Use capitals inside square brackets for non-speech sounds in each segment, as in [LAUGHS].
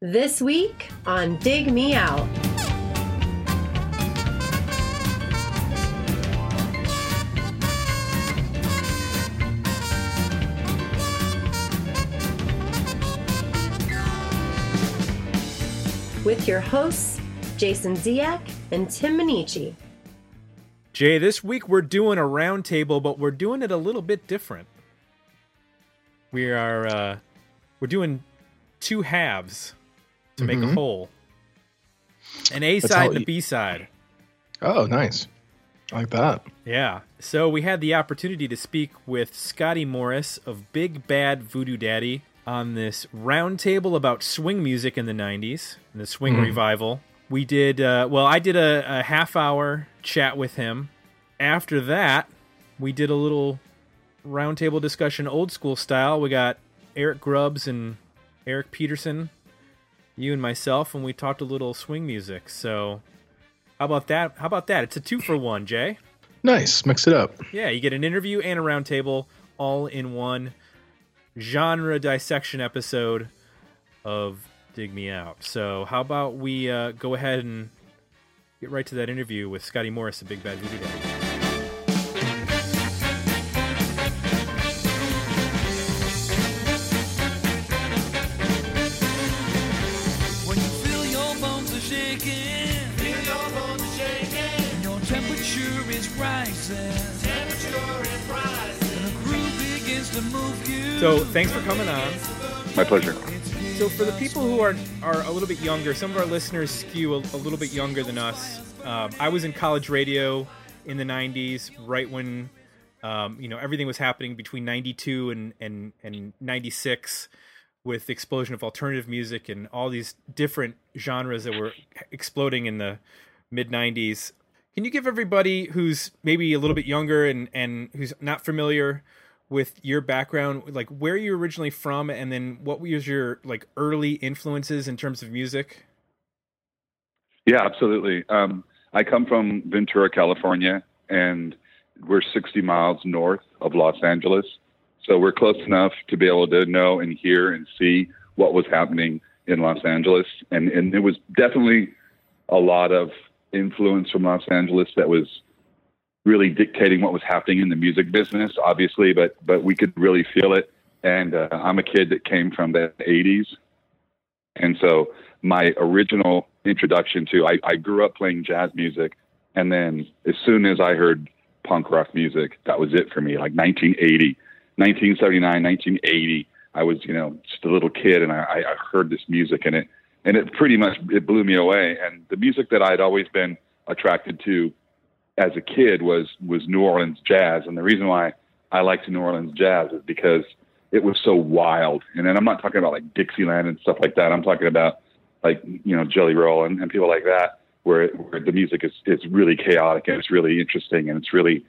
This week on Dig Me Out. With your hosts, Jason Ziak and Tim Minichi. Jay, this week we're doing a roundtable, but we're doing it a little bit different. We are uh, we're doing two halves to make a whole. An A That's side and a B side. Oh, nice. I like that. Yeah. So we had the opportunity to speak with Scotty Morris of Big Bad Voodoo Daddy on this roundtable about swing music in the 90s and the swing Mhm. revival. We did, uh, well, I did a, a half hour chat with him. After that, we did a little roundtable discussion, old school style. We got Eric Grubbs and Eric Peterson, you and myself, and we talked a little swing music. So, how about that? How about that? It's a two for one, Jay. Nice. Mix it up. Yeah, you get an interview and a roundtable all in one genre dissection episode of Dig Me Out. So, how about we uh, go ahead and get right to that interview with Scotty Morris of Big Bad Voodoo Daddy? So, thanks for coming on. My pleasure. So, for the people who are are a little bit younger, some of our listeners skew a, a little bit younger than us. Um, I was in college radio in the '90s, right when um, you know everything was happening between '92 and and and '96, with the explosion of alternative music and all these different genres that were exploding in the mid '90s. Can you give everybody who's maybe a little bit younger and and who's not familiar with your background, like where you're originally from, and then what was your like early influences in terms of music? Yeah, absolutely. Um, I come from Ventura, California, and we're 60 miles north of Los Angeles. So we're close enough to be able to know and hear and see what was happening in Los Angeles. And, and it was definitely a lot of influence from Los Angeles that was really dictating what was happening in the music business, obviously, but, but we could really feel it. And uh, I'm a kid that came from the 80s. And so my original introduction to I, I grew up playing jazz music and then as soon as I heard punk rock music, that was it for me. Like 1980, 1979, 1980, I was, you know, just a little kid and I, I heard this music and it and it pretty much it blew me away. And the music that I'd always been attracted to as a kid was was New Orleans jazz. And the reason why I liked New Orleans jazz is because it was so wild. And then I'm not talking about like Dixieland and stuff like that. I'm talking about like you know Jelly Roll and, and people like that, where, where the music is is really chaotic and it's really interesting and it's really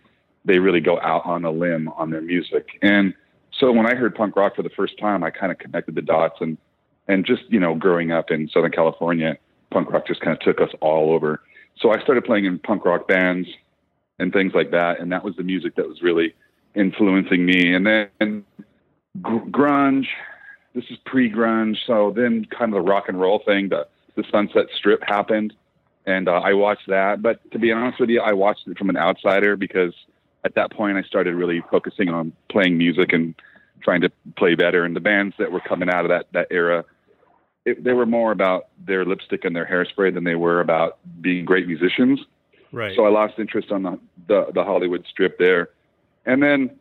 they really go out on a limb on their music. And so when I heard punk rock for the first time, I kind of connected the dots and and just you know growing up in Southern California, punk rock just kind of took us all over. So I started playing in punk rock bands and things like that, and that was the music that was really influencing me. And then gr- grunge. This is pre-grunge, so then kind of the rock and roll thing, the the Sunset Strip happened, and uh, I watched that. But to be honest with you, I watched it from an outsider because at that point I started really focusing on playing music and trying to play better. And the bands that were coming out of that that era, it, they were more about their lipstick and their hairspray than they were about being great musicians. Right. So I lost interest on the, the, the Hollywood strip there. And then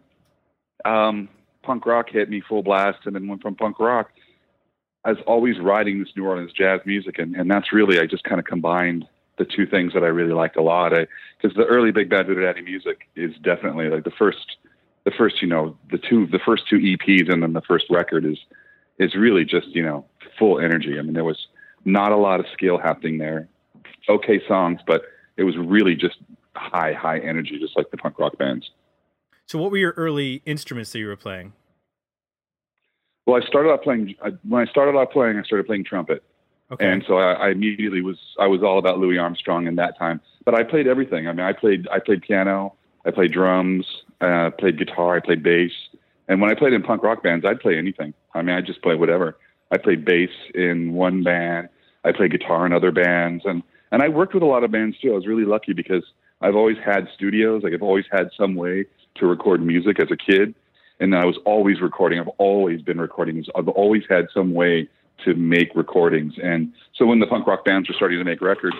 um, punk rock hit me full blast and then went from punk rock. I was always writing this New Orleans jazz music. And, and that's really, I just kind of combined the two things that I really liked a lot. Because the early Big Bad Voodoo Daddy music is definitely like the first, the first, you know, the two, the first two EPs and then the first record is, is really just, you know, full energy. I mean, there was not a lot of skill happening there. Okay songs, but it was really just high, high energy, just like the punk rock bands. so, what were your early instruments that you were playing? Well, I started out playing. I, when I started out playing, I started playing trumpet, Okay. and so I, I immediately was I was all about Louis Armstrong in that time. But I played everything. I mean, I played I played piano, I played drums, uh, played guitar, I played bass, and when I played in punk rock bands, I'd play anything. I mean, I just play whatever. I played bass in one band. I played guitar in other bands, and and I worked with a lot of bands too. I was really lucky because I've always had studios. Like I've always had some way to record music as a kid, and I was always recording. I've always been recording. I've always had some way to make recordings. And so when the punk rock bands were starting to make records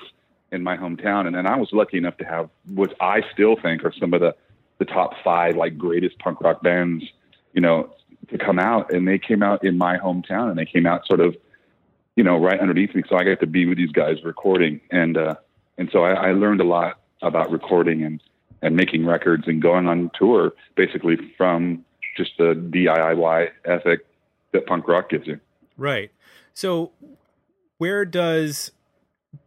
in my hometown, and then I was lucky enough to have what I still think are some of the the top five like greatest punk rock bands, you know, to come out, and they came out in my hometown, and they came out sort of, you know, right underneath me. So I got to be with these guys recording, and uh, and so I, I learned a lot about recording and and making records and going on tour, basically from just the DIY ethic that punk rock gives you. Right. So, where does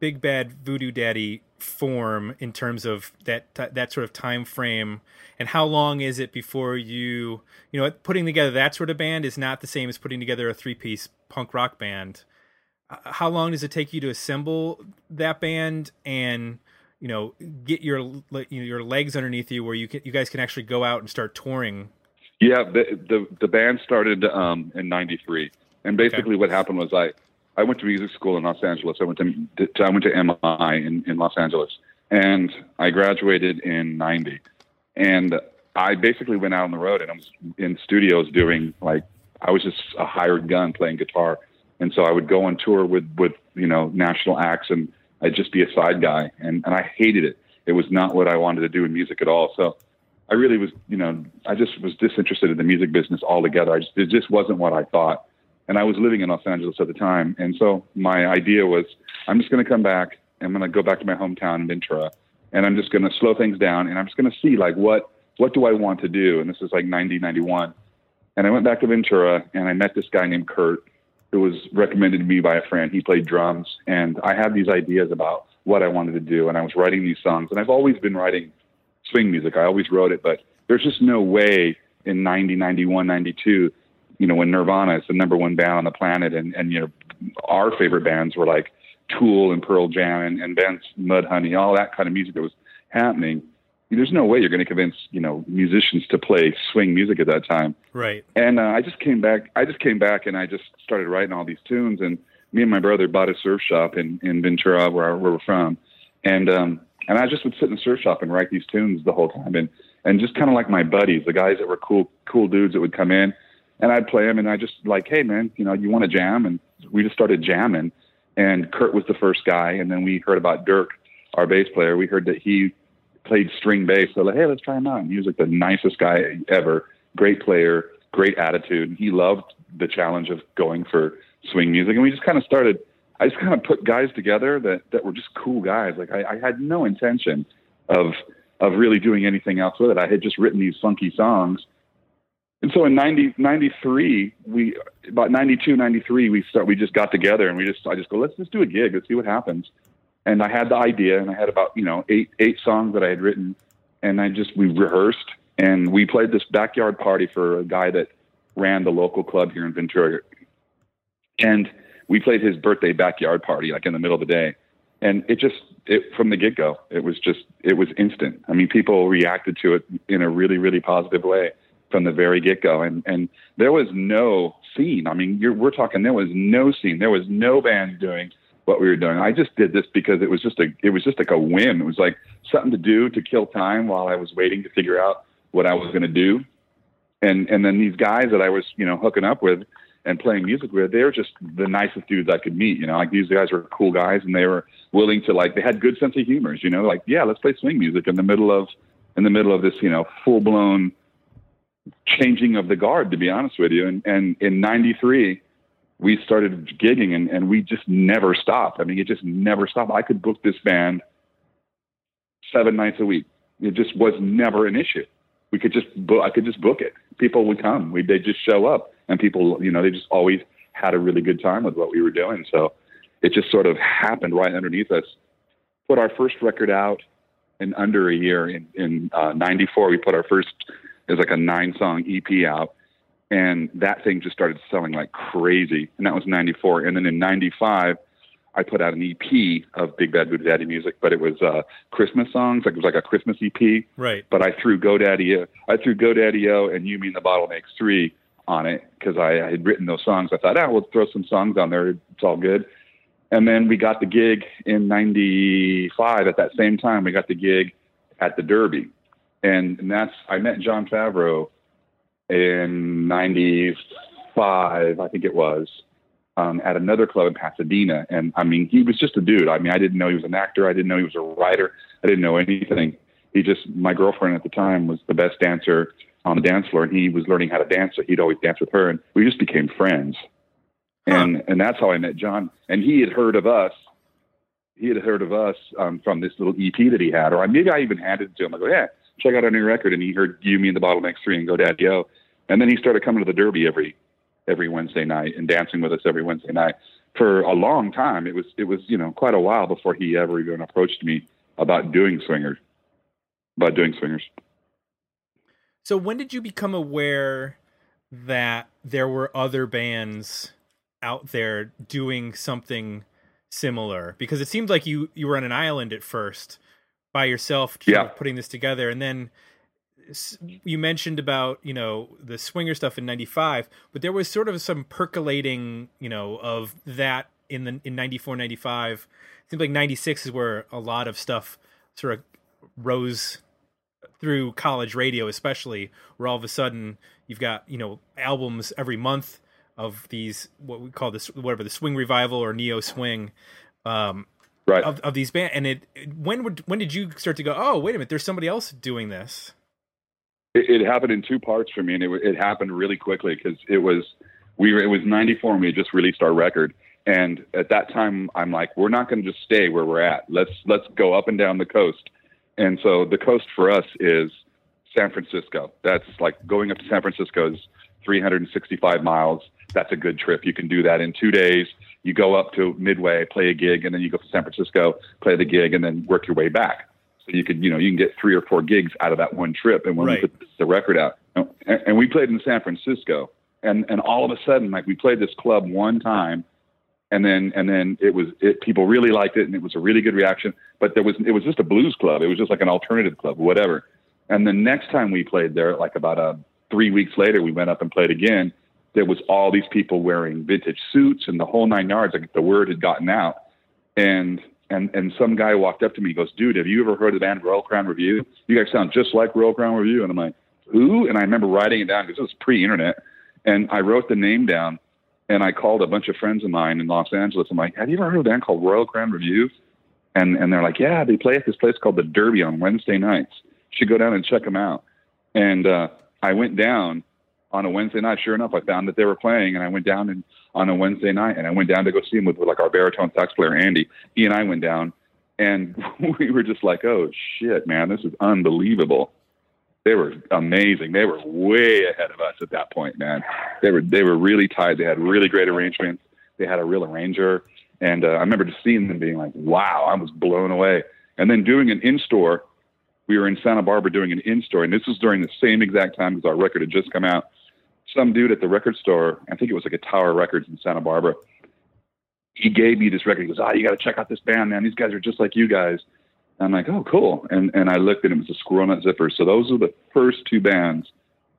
Big Bad Voodoo Daddy form in terms of that that sort of time frame, and how long is it before you you know putting together that sort of band is not the same as putting together a three piece punk rock band. How long does it take you to assemble that band and you know get your you know, your legs underneath you where you can, you guys can actually go out and start touring? Yeah, the the, the band started um, in '93 and basically, okay. what happened was I, I went to music school in Los Angeles. I went to, I went to MI in, in Los Angeles, and I graduated in '90. And I basically went out on the road and I was in studios doing like I was just a hired gun playing guitar. And so I would go on tour with with you know national acts, and I'd just be a side guy, and and I hated it. It was not what I wanted to do in music at all. So I really was, you know, I just was disinterested in the music business altogether. I just it just wasn't what I thought and I was living in Los Angeles at the time. And so my idea was, I'm just going to come back. I'm going to go back to my hometown Ventura, and I'm just going to slow things down, and I'm just going to see like what what do I want to do. And this is like 90, 91. And I went back to Ventura, and I met this guy named Kurt, who was recommended to me by a friend. He played drums, and I had these ideas about what I wanted to do, and I was writing these songs. And I've always been writing swing music. I always wrote it, but there's just no way in 90, 91, 92 you know, when Nirvana is the number one band on the planet, and and you know, our favorite bands were like Tool and Pearl Jam and, and Vance Mudhoney, all that kind of music that was happening. There's no way you're going to convince you know musicians to play swing music at that time. Right. And uh, I just came back. I just came back and I just started writing all these tunes. And me and my brother bought a surf shop in in Ventura, where, I, where we're from. And um, and I just would sit in the surf shop and write these tunes the whole time. And and just kind of like my buddies, the guys that were cool cool dudes that would come in and I'd play them, and I just like, hey man, you know, you want to jam? And we just started jamming. And Kurt was the first guy, and then we heard about Dirk, our bass player. We heard that he played string bass. So like, hey, let's try him out. And he was like the nicest guy ever. Great player, great attitude. He loved the challenge of going for swing music, and we just kind of started. I just kind of put guys together that that were just cool guys. Like I, I had no intention of of really doing anything else with it. I had just written these funky songs and so in 90, 93, we about 92, 93, we start, we just got together and we just, I just go, let's just do a gig. Let's see what happens. And I had the idea and I had about, you know, eight, eight songs that I had written and I just, we rehearsed and we played this backyard party for a guy that ran the local club here in Ventura. And we played his birthday backyard party, like in the middle of the day. And it just, it, from the get go, it was just, it was instant. I mean, people reacted to it in a really, really positive way from the very get go. And, and there was no scene. I mean, we're talking, there was no scene. There was no band doing what we were doing. I just did this because it was just a, it was just like a whim. It was like something to do to kill time while I was waiting to figure out what I was going to do. And, and then these guys that I was, you know, hooking up with and playing music with, they were just the nicest dudes I could meet. You know, like these guys were cool guys and they were willing to like, they had good sense of humors, you know, like, yeah, let's play swing music in the middle of, in the middle of this, you know, full blown, changing of the guard, to be honest with you. And, and in 93, we started gigging and, and we just never stopped. I mean, it just never stopped. I could book this band seven nights a week. It just was never an issue. We could just book, I could just book it. People would come. We, they just show up and people, you know, they just always had a really good time with what we were doing. So it just sort of happened right underneath us. Put our first record out in under a year in, in uh, 94. We put our first there's like a nine song EP out, and that thing just started selling like crazy. And that was '94. And then in '95, I put out an EP of Big Bad Voodoo Daddy music, but it was uh, Christmas songs. Like it was like a Christmas EP. Right. But I threw GoDaddy, I threw GoDaddy O and You Mean the Bottle Makes Three on it because I, I had written those songs. I thought, ah, we'll throw some songs on there. It's all good. And then we got the gig in '95. At that same time, we got the gig at the Derby, and, and that's I met Jon Favreau in '95, I think it was, um, at another club in Pasadena. And I mean, he was just a dude. I mean, I didn't know he was an actor. I didn't know he was a writer. I didn't know anything. He just, my girlfriend at the time was the best dancer on the dance floor, and he was learning how to dance. So he'd always dance with her, and we just became friends. And and that's how I met Jon. And he had heard of us. He had heard of us um, from this little EP that he had, or maybe I even handed it to him. I go, yeah, check out our new record. And he heard you, me, and the Bottle Makes Three, and Go Daddy O. And then he started coming to the Derby every every Wednesday night and dancing with us every Wednesday night for a long time. It was it was you know quite a while before he ever even approached me about doing swingers, about doing swingers. So when did you become aware that there were other bands out there doing something similar? Because it seemed like you you were on an island at first by yourself, yeah. putting this together, and then you mentioned about you know the swinger stuff in 95 but there was sort of some percolating you know of that in the in 94 95 it seems like 96 is where a lot of stuff sort of rose through college radio especially where all of a sudden you've got you know albums every month of these what we call this whatever the swing revival or neo swing um right of, of these bands and it when would when did you start to go oh wait a minute there's somebody else doing this it, it, happened in two parts for me, and it, it happened really quickly because it was we were, it was '94, and we had just released our record. And at that time, I'm like, we're not going to just stay where we're at. Let's let's go up and down the coast. And so the coast for us is San Francisco. That's like going up to San Francisco is 365 miles. That's a good trip. You can do that in two days. You go up to Midway, play a gig, and then you go to San Francisco, play the gig, and then work your way back. So you could, you know, you can get three or four gigs out of that one trip. And when right. we put the record out, and, and we played in San Francisco, and and all of a sudden, like we played this club one time, and then and then it was it, people really liked it, and it was a really good reaction. But there was it was just a blues club. It was just like an alternative club, whatever. And the next time we played there, like about a uh, three weeks later, we went up and played again. There was all these people wearing vintage suits and the whole nine yards. Like the word had gotten out, and and and some guy walked up to me. He goes, "Dude, have you ever heard of the band Royal Crown Revue? You guys sound just like Royal Crown Revue." And I'm like, "Who?" And I remember writing it down because it was pre-internet, and I wrote the name down. And I called a bunch of friends of mine in Los Angeles. I'm like, "Have you ever heard of a band called Royal Crown Revue?" And and they're like, "Yeah, they play at this place called the Derby on Wednesday nights. Should go down and check them out." And uh, I went down on a Wednesday night. Sure enough, I found that they were playing, and I went down and on a Wednesday night, and I went down to go see him with, like our baritone sax player Andy. He and I went down, and [LAUGHS] we were just like, "Oh shit, man, this is unbelievable." They were amazing. They were way ahead of us at that point, man. They were they were really tight. They had really great arrangements. They had a real arranger, and uh, I remember just seeing them being like, "Wow!" I was blown away. And then doing an in store. We were in Santa Barbara doing an in store, and this was during the same exact time as our record had just come out some dude at the record store, I think it was like a Tower Records in Santa Barbara. He gave me this record. He goes, "Ah, oh, you got to check out this band, man. These guys are just like you guys." And I'm like, "Oh, cool." And and I looked and it was a Squirrel Nut Zipper. So those were the first two bands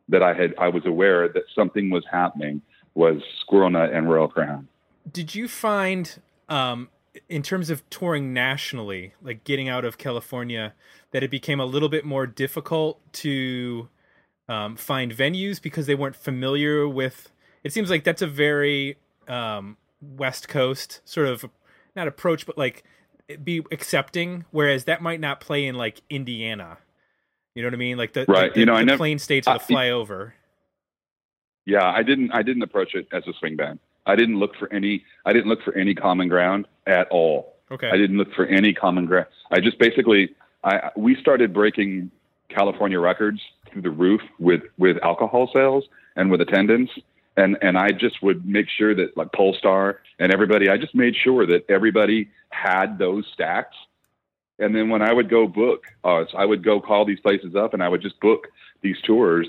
that I had I was aware that something was happening was Squirrel Nut and Royal Crown. Did you find um in terms of touring nationally, like getting out of California, that it became a little bit more difficult to um, find venues because they weren't familiar with. It seems like that's a very um, West Coast sort of not approach, but like be accepting. Whereas that might not play in like Indiana. You know what I mean? Like the right. The, you know, the I never, plain states of the flyover. Yeah, I didn't. I didn't approach it as a swing band. I didn't look for any. I didn't look for any common ground at all. Okay. I didn't look for any common ground. I just basically. I we started breaking California records through the roof with with alcohol sales and with attendance. And and I just would make sure that like Pollstar and everybody I just made sure that everybody had those stacks and then when I would go book uh, so I would go call these places up and I would just book these tours.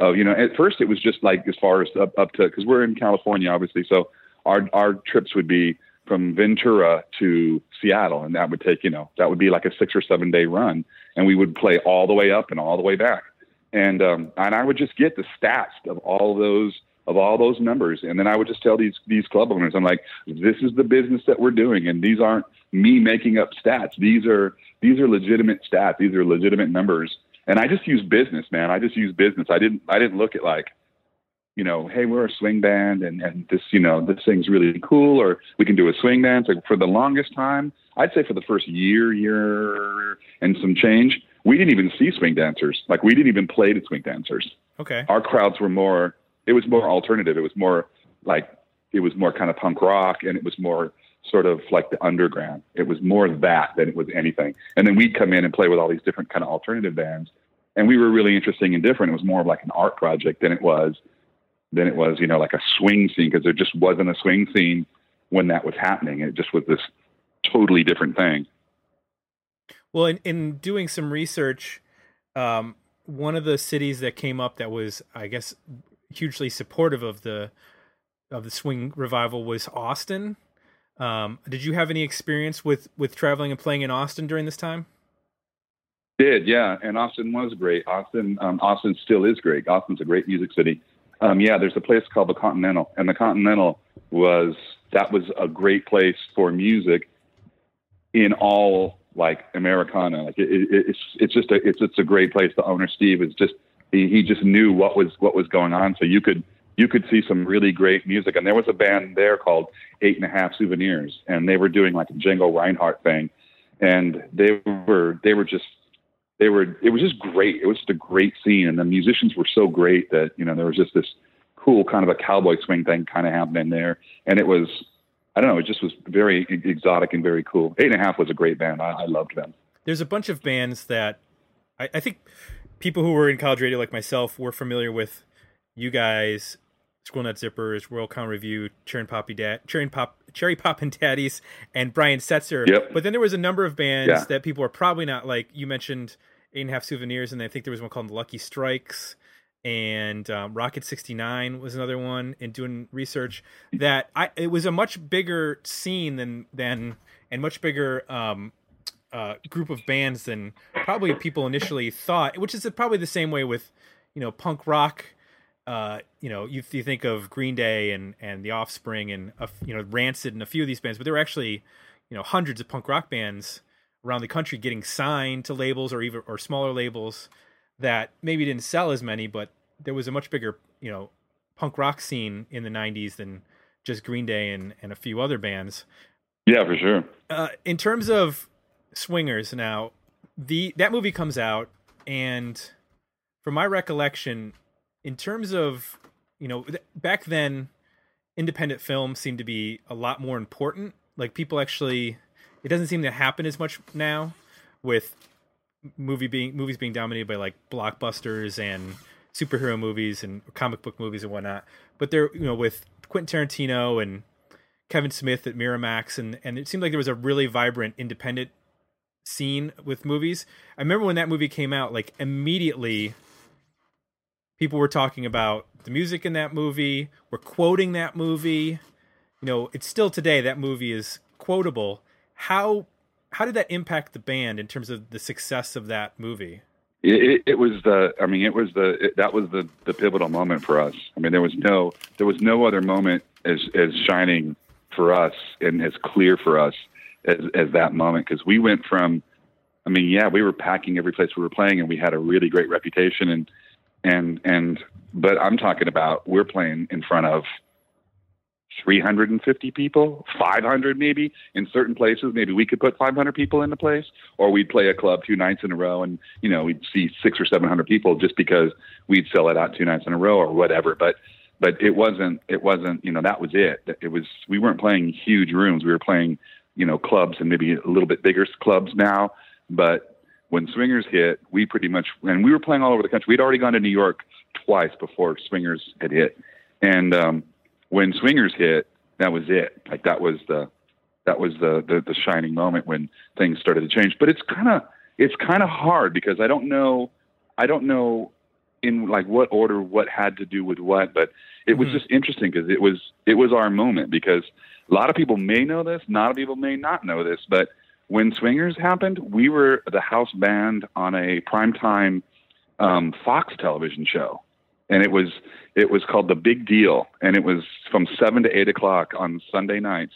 Uh, you know at first it was just like as far as up, up to because we're in California obviously. So our our trips would be from Ventura to Seattle, and that would take you know that would be like a six or seven day run, and we would play all the way up and all the way back, and um, and I would just get the stats of all those of all those numbers. And then I would just tell these these club owners, I'm like, this is the business that we're doing, and these aren't me making up stats. These are these are legitimate stats. These are legitimate numbers. And I just use business, man. I just use business. I didn't I didn't look at like, you know, hey, we're a swing band and, and this, you know, this thing's really cool or we can do a swing dance. Like for the longest time, I'd say for the first year, year and some change, we didn't even see swing dancers. Like we didn't even play to swing dancers. Okay. Our crowds were more it was more alternative. It was more like it was more kind of punk rock and it was more sort of like the underground. It was more that than it was anything. And then we'd come in and play with all these different kind of alternative bands. And we were really interesting and different. It was more of like an art project than it was than it was, you know, like a swing scene because there just wasn't a swing scene when that was happening. It just was this totally different thing. Well, in, in doing some research, um, one of the cities that came up that was, I guess, hugely supportive of the of the swing revival was Austin. Um, did you have any experience with with traveling and playing in Austin during this time? Did yeah, and Austin was great. Austin, um, Austin still is great. Austin's a great music city. Um, yeah, there's a place called the Continental, and the Continental was that was a great place for music in all like Americana. Like it, it, it's it's just a it's it's a great place. The owner Steve is just he, he just knew what was what was going on, so you could you could see some really great music. And there was a band there called Eight and a Half Souvenirs, and they were doing like a Django Reinhardt thing, and they were they were just they were it was just great. It was just a great scene, and the musicians were so great that you know there was just this cool kind of a cowboy swing thing kind of happening there, and it was I don't know, it just was very exotic and very cool. Eight and a Half was a great band. I, I loved them. There's a bunch of bands that I, I think people who were in college radio like myself were familiar with you guys Squirrel Nut Zippers, Royal Crown Revue, Cherry Poppy Dad, Cherry Pop, Cherry Poppin' Daddies, and Brian Setzer. Yep. But then there was a number of bands Yeah. that people are probably not like. You mentioned Eight and a Half Souvenirs, and I think there was one called Lucky Strikes, and um, Rocket sixty nine was another one. In doing research, that I it was a much bigger scene than than and much bigger um, uh, group of bands than probably people initially thought. Which is probably the same way with you know punk rock uh, you know, you, you think of Green Day and and The Offspring and you know Rancid and a few of these bands, but there were actually you know hundreds of punk rock bands around the country getting signed to labels or even or smaller labels that maybe didn't sell as many, but there was a much bigger you know punk rock scene in the '90s than just Green Day and and a few other bands. Yeah, for sure. Uh, in terms of swingers, now the that movie comes out, and from my recollection, in terms of you know th- back then, independent film seemed to be a lot more important. Like people actually, it doesn't seem to happen as much now with movie being movies being dominated by like blockbusters and superhero movies and comic book movies and whatnot. But they're you know with Quentin Tarantino and Kevin Smith at Miramax, and and it seemed like there was a really vibrant independent scene with movies. I remember when that movie came out, like immediately people were talking about the music in that movie, were quoting that movie. You know, it's still today that movie is quotable. How how did that impact the band in terms of the success of that movie? It, it, was the. I mean, it was the. It, that was the the pivotal moment for us. I mean, there was no there was no other moment as as shining for us and as clear for us as as that moment because we went from. I mean, yeah, we were packing every place we were playing, and we had a really great reputation, and and and. But I'm talking about we're playing in front of 350 people, 500 maybe in certain places. Maybe we could put 500 people in the place, or we'd play a club two nights in a row, and you know we'd see six or 700 people just because we'd sell it out two nights in a row or whatever. But but it wasn't it wasn't you know that was it. It was we weren't playing huge rooms. We were playing you know clubs and maybe a little bit bigger clubs now. But when Swingers hit, we pretty much and we were playing all over the country. We'd already gone to New York twice before Swingers had hit, and um, when Swingers hit, that was it. Like that was the that was the the, the shining moment when things started to change. But it's kind of it's kind of hard because I don't know I don't know in like what order what had to do with what, but it was Mhm. just interesting because it was it was our moment because a lot of people may know this, not a lot of people may not know this, but when Swingers happened, we were the house band on a primetime um, Fox television show and it was it was called the Big Deal, and it was from seven to eight o'clock on Sunday nights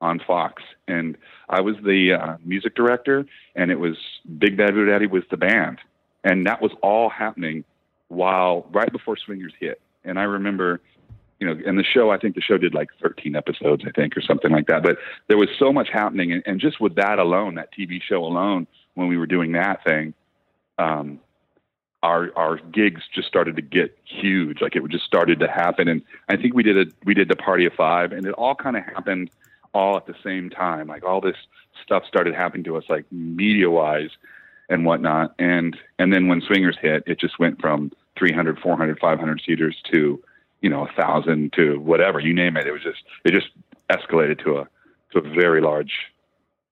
on Fox, and I was the uh, music director, and it was Big Bad Voodoo Daddy was the band, and that was all happening while right before Swingers hit, and I remember. You know, and the show, I think the show did like 13 episodes, I think, or something like that. But there was so much happening. And, and just with that alone, that TV show alone, when we were doing that thing, um, our our gigs just started to get huge. Like it just started to happen, and I think we did a we did the party of five, and it all kind of happened all at the same time. Like all this stuff started happening to us, like media wise and whatnot. And and then when swingers hit, it just went from 300, 400, 500 seaters to you know a thousand to whatever you name it. It was just it just escalated to a to a very large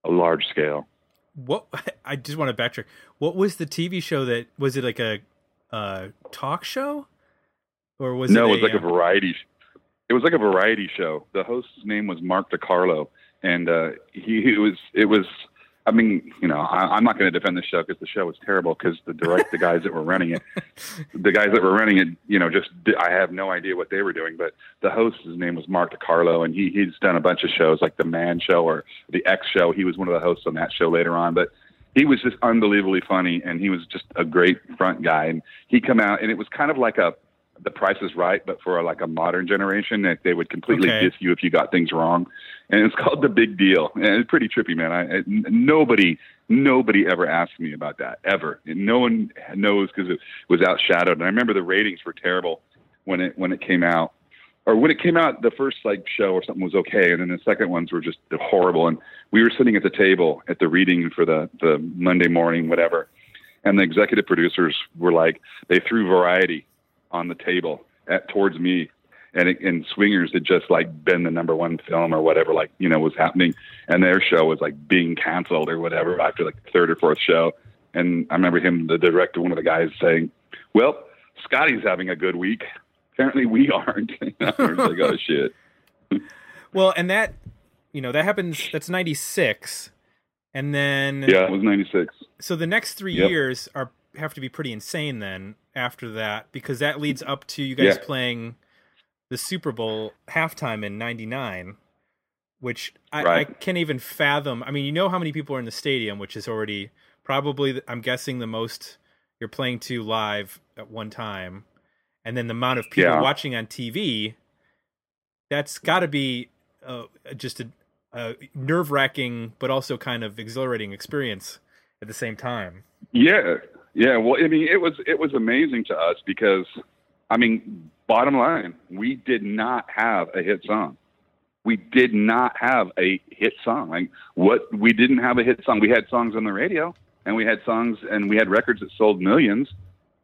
a large scale. What [LAUGHS] I just want to backtrack. What was the TV show that was it like a uh, talk show, or was no? it, It was like a uh, variety. It was like a variety show. The host's name was Mark DeCarlo, and uh, he, he was. It was. I mean, you know, I, I'm not going to defend the show because the show was terrible. Because the direct, the guys that were running it, [LAUGHS] the guys that were running it, you know, just I have no idea what they were doing. But the host, his name was Mark DeCarlo, and he he's done a bunch of shows like the Man Show or the X Show. He was one of the hosts on that show later on, but he was just unbelievably funny, and he was just a great front guy. And he come out, and it was kind of like a The Price is Right, but for like a modern generation, that they would completely Okay. diss you if you got things wrong. And it's called The Big Deal, and it's pretty trippy, man. I, I nobody nobody ever asked me about that ever, and no one knows because it was outshadowed. And I remember the ratings were terrible when it when it came out or when it came out, the first like show or something was okay, and then the second ones were just horrible. And we were sitting at the table at the reading for the the Monday morning, whatever, and the executive producers were like, they threw Variety on the table at towards me, and it, and Swingers had just like been the number one film or whatever, like you know was happening, and their show was like being canceled or whatever after like the third or fourth show. And I remember him, the director, one of the guys saying, "Well, Scotty's having a good week." Apparently, we aren't. [LAUGHS] I was like, "Oh [LAUGHS] shit." Well, and that you know that happens. That's ninety six, and then Yeah, it was '96. so the next three Yep. years are have to be pretty insane then after that because that leads up to you guys Yeah. playing the Super Bowl halftime in '99, which I, I can't even fathom. I mean, you know how many people are in the stadium, which is already probably I'm guessing the most you're playing to live at one time, and then the amount of people Yeah. watching on TV. That's got to be uh, just a, a nerve wracking, but also kind of exhilarating experience at the same time. Yeah, yeah. Well, I mean, it was it was amazing to us because, I mean, bottom line, we did not have a hit song. We did not have a hit song. Like what we didn't have a hit song. We had songs on the radio, and we had songs, and we had records that sold millions,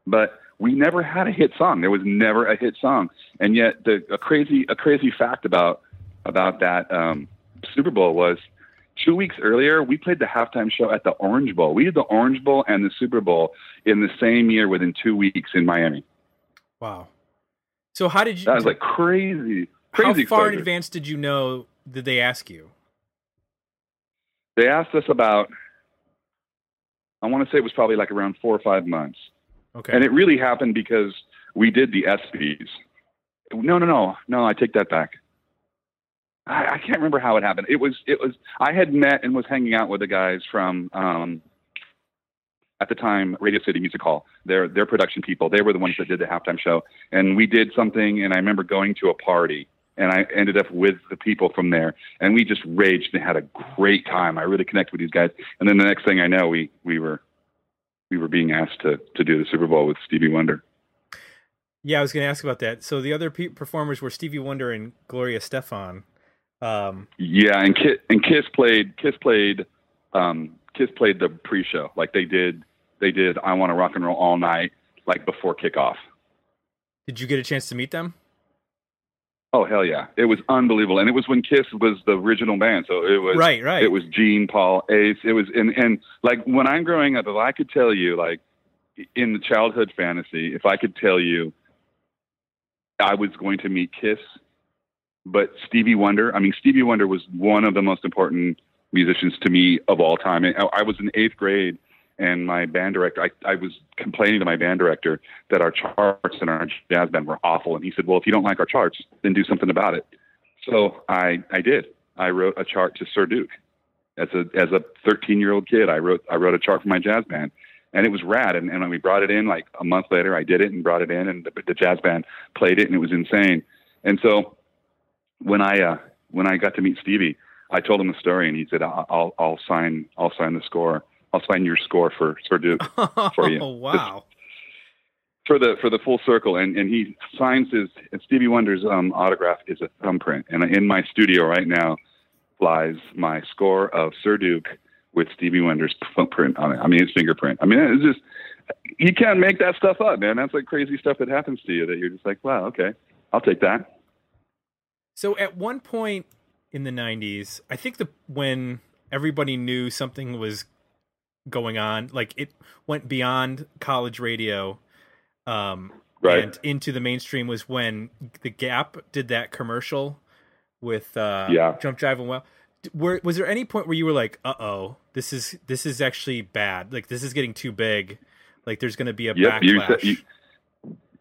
but we never had a hit song. There was never a hit song, and yet the a crazy a crazy fact about about that um, Super Bowl was two weeks earlier, we played the halftime show at the Orange Bowl. We did the Orange Bowl and the Super Bowl in the same year within two weeks in Miami. Wow. So how did you? That was like crazy, Crazy. how far in advance did you know? Did they ask you? They asked us about. I want to say it was probably like around four or five months, Okay. and it really happened because we did the ESPYS. No, no, no, no. I take that back. I, I can't remember how it happened. It was, it was. I had met and was hanging out with the guys from um, at the time Radio City Music Hall. Their their production people. They were the ones that did the halftime show, and we did something. And I remember going to a party, and I ended up with the people from there, and we just raged and had a great time. I really connected with these guys. And then the next thing I know, we we were we were being asked to to do the Super Bowl with Stevie Wonder. yeah, I was going to ask about that. So the other pe- performers were Stevie Wonder and Gloria Estefan. Um, Yeah, and Kiss, and Kiss played Kiss played um, Kiss played the pre-show like they did they did I Want to Rock and Roll All Night like before kickoff. did you get a chance to meet them? Oh hell yeah, it was unbelievable, and it was when Kiss was the original band, so it was Right, right. It was Gene, Paul, Ace. It was and and like when I'm growing up, if I could tell you like in the childhood fantasy, if I could tell you I was going to meet Kiss, but Stevie Wonder. I mean, Stevie Wonder was one of the most important musicians to me of all time. And I was in eighth grade, and my band director, I, I was complaining to my band director that our charts in our jazz band were awful, and he said, "Well, if you don't like our charts, then do something about it." So I I did. I wrote a chart to Sir Duke. As a as a 13 year old kid, I wrote I wrote a chart for my jazz band, and it was rad. And, and when we brought it in, like a month later, I did it and brought it in, and the, the jazz band played it, and it was insane. And so when I uh, when I got to meet Stevie, I told him the story, and he said, "I'll I'll, I'll sign I'll sign the score." I'll sign your score for Sir Duke [LAUGHS] for you. Oh wow! for the for the full circle, and and he signs his and Stevie Wonder's um, autograph is a thumbprint, and in my studio right now flies my score of Sir Duke with Stevie Wonder's thumbprint on it. I mean his fingerprint. I mean it's just you can't make that stuff up, man. That's like crazy stuff that happens to you that you're just like, wow, okay, I'll take that. So at one point in the '90s, I think the when everybody knew something was going on. Like it went beyond college radio, um, Right. and into the mainstream was when the Gap did that commercial with uh, Yeah. Jump Jive and Well. Were, was there any point where you were like, "Uh oh, this is this is actually bad. Like this is getting too big. Like there's going to be a Yep, backlash." said, you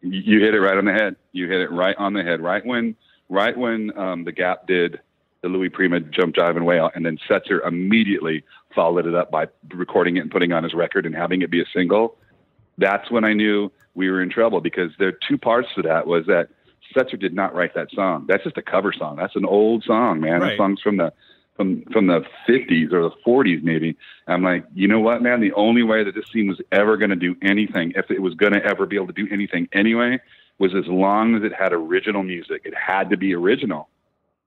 you hit it right on the head. You hit it right on the head. Right when right when um, the Gap did the Louis Prima Jump Jive and Wail, and then Setzer immediately followed it up by recording it and putting on his record and having it be a single. That's when I knew we were in trouble because there are two parts to that. Was that Setzer did not write that song. That's just a cover song. That's an old song, man. Right. That song's from the from from the 50s or the 40s maybe. I'm like, you know what, man? The only way that this scene was ever going to do anything, if it was going to ever be able to do anything anyway, was as long as it had original music. It had to be original.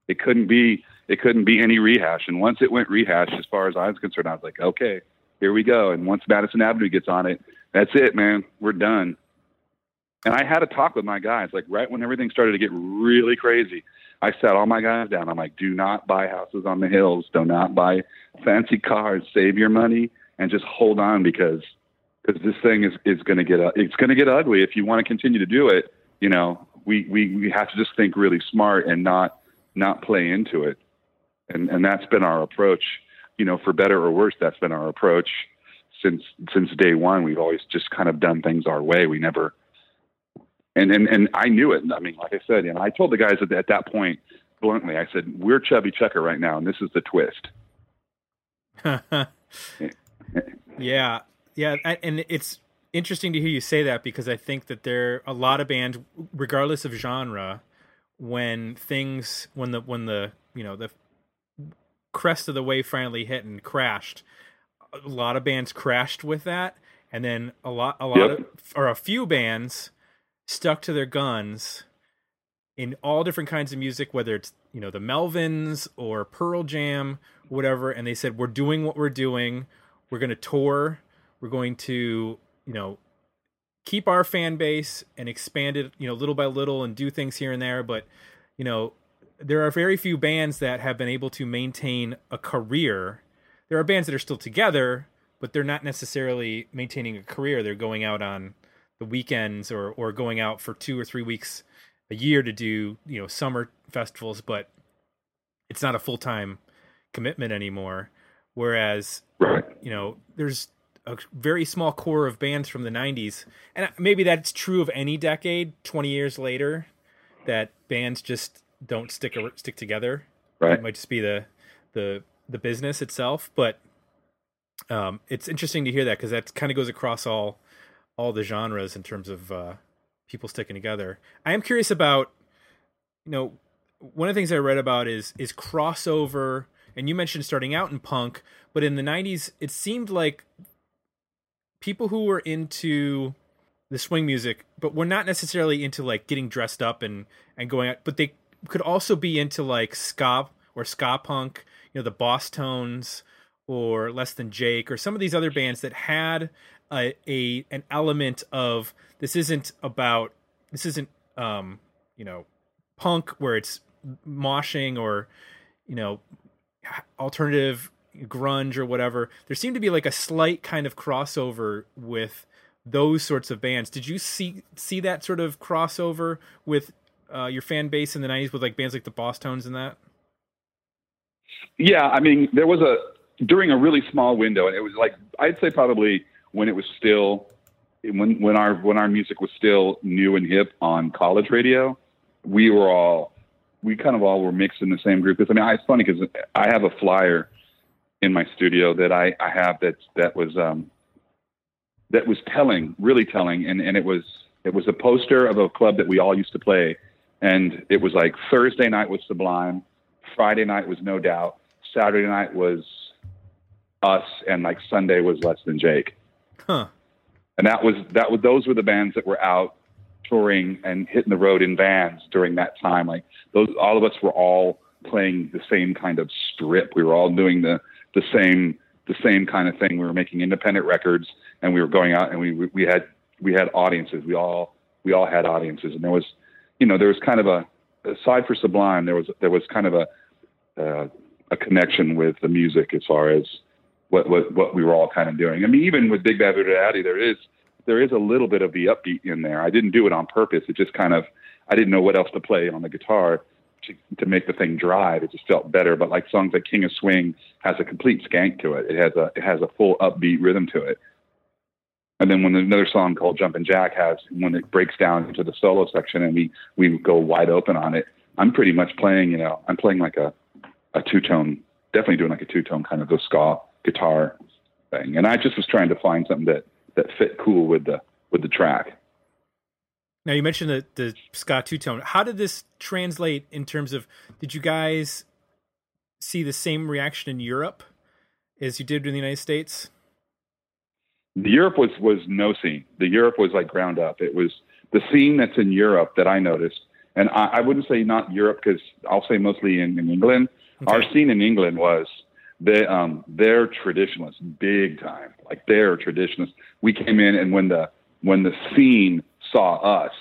It couldn't be it couldn't be any rehash. And once it went rehash, as far as I was concerned, I was like, okay, here we go. And once Madison Avenue gets on it, that's it, man. We're done. And I had a talk with my guys, like right when everything started to get really crazy. I sat all my guys down. I'm like, do not buy houses on the hills. Do not buy fancy cars. Save your money and just hold on because because this thing is is going to get uh, it's going to get ugly if you want to continue to do it. You know, we we we have to just think really smart and not not play into it. And and that's been our approach. You know, for better or worse, that's been our approach since since day one. We've always just kind of done things our way. We never and and and I knew it. I mean, like I said, and I told the guys at, at that point bluntly, I said, "We're Chubby Checker right now, and this is the twist." [LAUGHS] yeah, yeah, and it's interesting to hear you say that because I think that there are a lot of bands, regardless of genre, when things when the when the you know the crest of the wave finally hit and crashed, a lot of bands crashed with that, and then a lot a lot Yep. of or a few bands stuck to their guns in all different kinds of music, whether it's you know the Melvins or Pearl Jam, whatever, and they said we're doing what we're doing. We're going to tour. We're going to you know keep our fan base and expand it you know little by little and do things here and there. But you know there are very few bands that have been able to maintain a career. There are bands that are still together, but they're not necessarily maintaining a career. They're going out on the weekends or or going out for two or three weeks a year to do you know summer festivals, but it's not a full time commitment anymore. Whereas Right. you know there's a very small core of bands from the 90s and maybe that's true of any decade 20 years later that bands just don't stick stick together. Right. it might just be the the the business itself but um it's interesting to hear that because that kind of goes across all all the genres in terms of uh people sticking together. I am curious about you know one of the things i read about is is crossover and you mentioned starting out in punk but in the 90s it seemed like people who were into the swing music but were not necessarily into like getting dressed up and and going out but they could also be into like ska or ska punk you know the Bosstones or less than jake or some of these other bands that had a, a an element of this isn't about this isn't um you know punk where it's moshing or you know alternative grunge or whatever there seemed to be like a slight kind of crossover with those sorts of bands did you see see that sort of crossover with uh, your fan base in the 90s with like bands like the Bosstones and that Yeah, I mean, there was a during a really small window, and it was like I'd say probably when it was still when when our when our music was still new and hip on college radio, we were all we kind of all were mixed in the same group. Because I mean, it's funny because I have a flyer in my studio that I I have that that was um that was telling, really telling, and and it was it was a poster of a club that we all used to play, and it was like Thursday night was Sublime, Friday night was No Doubt, Saturday night was us, and like Sunday was Less Than Jake. Huh. And that was that was those were the bands that were out touring and hitting the road in vans during that time. Like those, all of us were all playing the same kind of strip. We were all doing the the same the same kind of thing. We were making independent records, and we were going out and we we had we had audiences. We all we all had audiences, and there was, you know, there was kind of a aside for Sublime, there was there was kind of a uh, a connection with the music as far as what, what what we were all kind of doing. I mean, even with Big Bad Voodoo Daddy, there is there is a little bit of the upbeat in there. I didn't do it on purpose. It just kind of I didn't know what else to play on the guitar to, to make the thing drive. It just felt better. But like songs like King of Swing has a complete skank to it. It has a it has a full upbeat rhythm to it. And then when another song called Jumpin' Jack has when it breaks down into the solo section and we we go wide open on it, I'm pretty much playing, you know, I'm playing like a a two tone, definitely doing like a two tone kind of the ska guitar thing. And I just was trying to find something that that fit cool with the with the track. Now you mentioned the the ska two tone. How did this translate in terms of? Did you guys see the same reaction in Europe as you did in the United States? The Europe was was no scene. The Europe was like ground up. It was the scene that's in Europe that I noticed, and I, I wouldn't say not Europe because I'll say mostly in, in England. Okay. Our scene in England was they um they're traditionalists big time like they're traditionalists we came in and when the when the scene saw us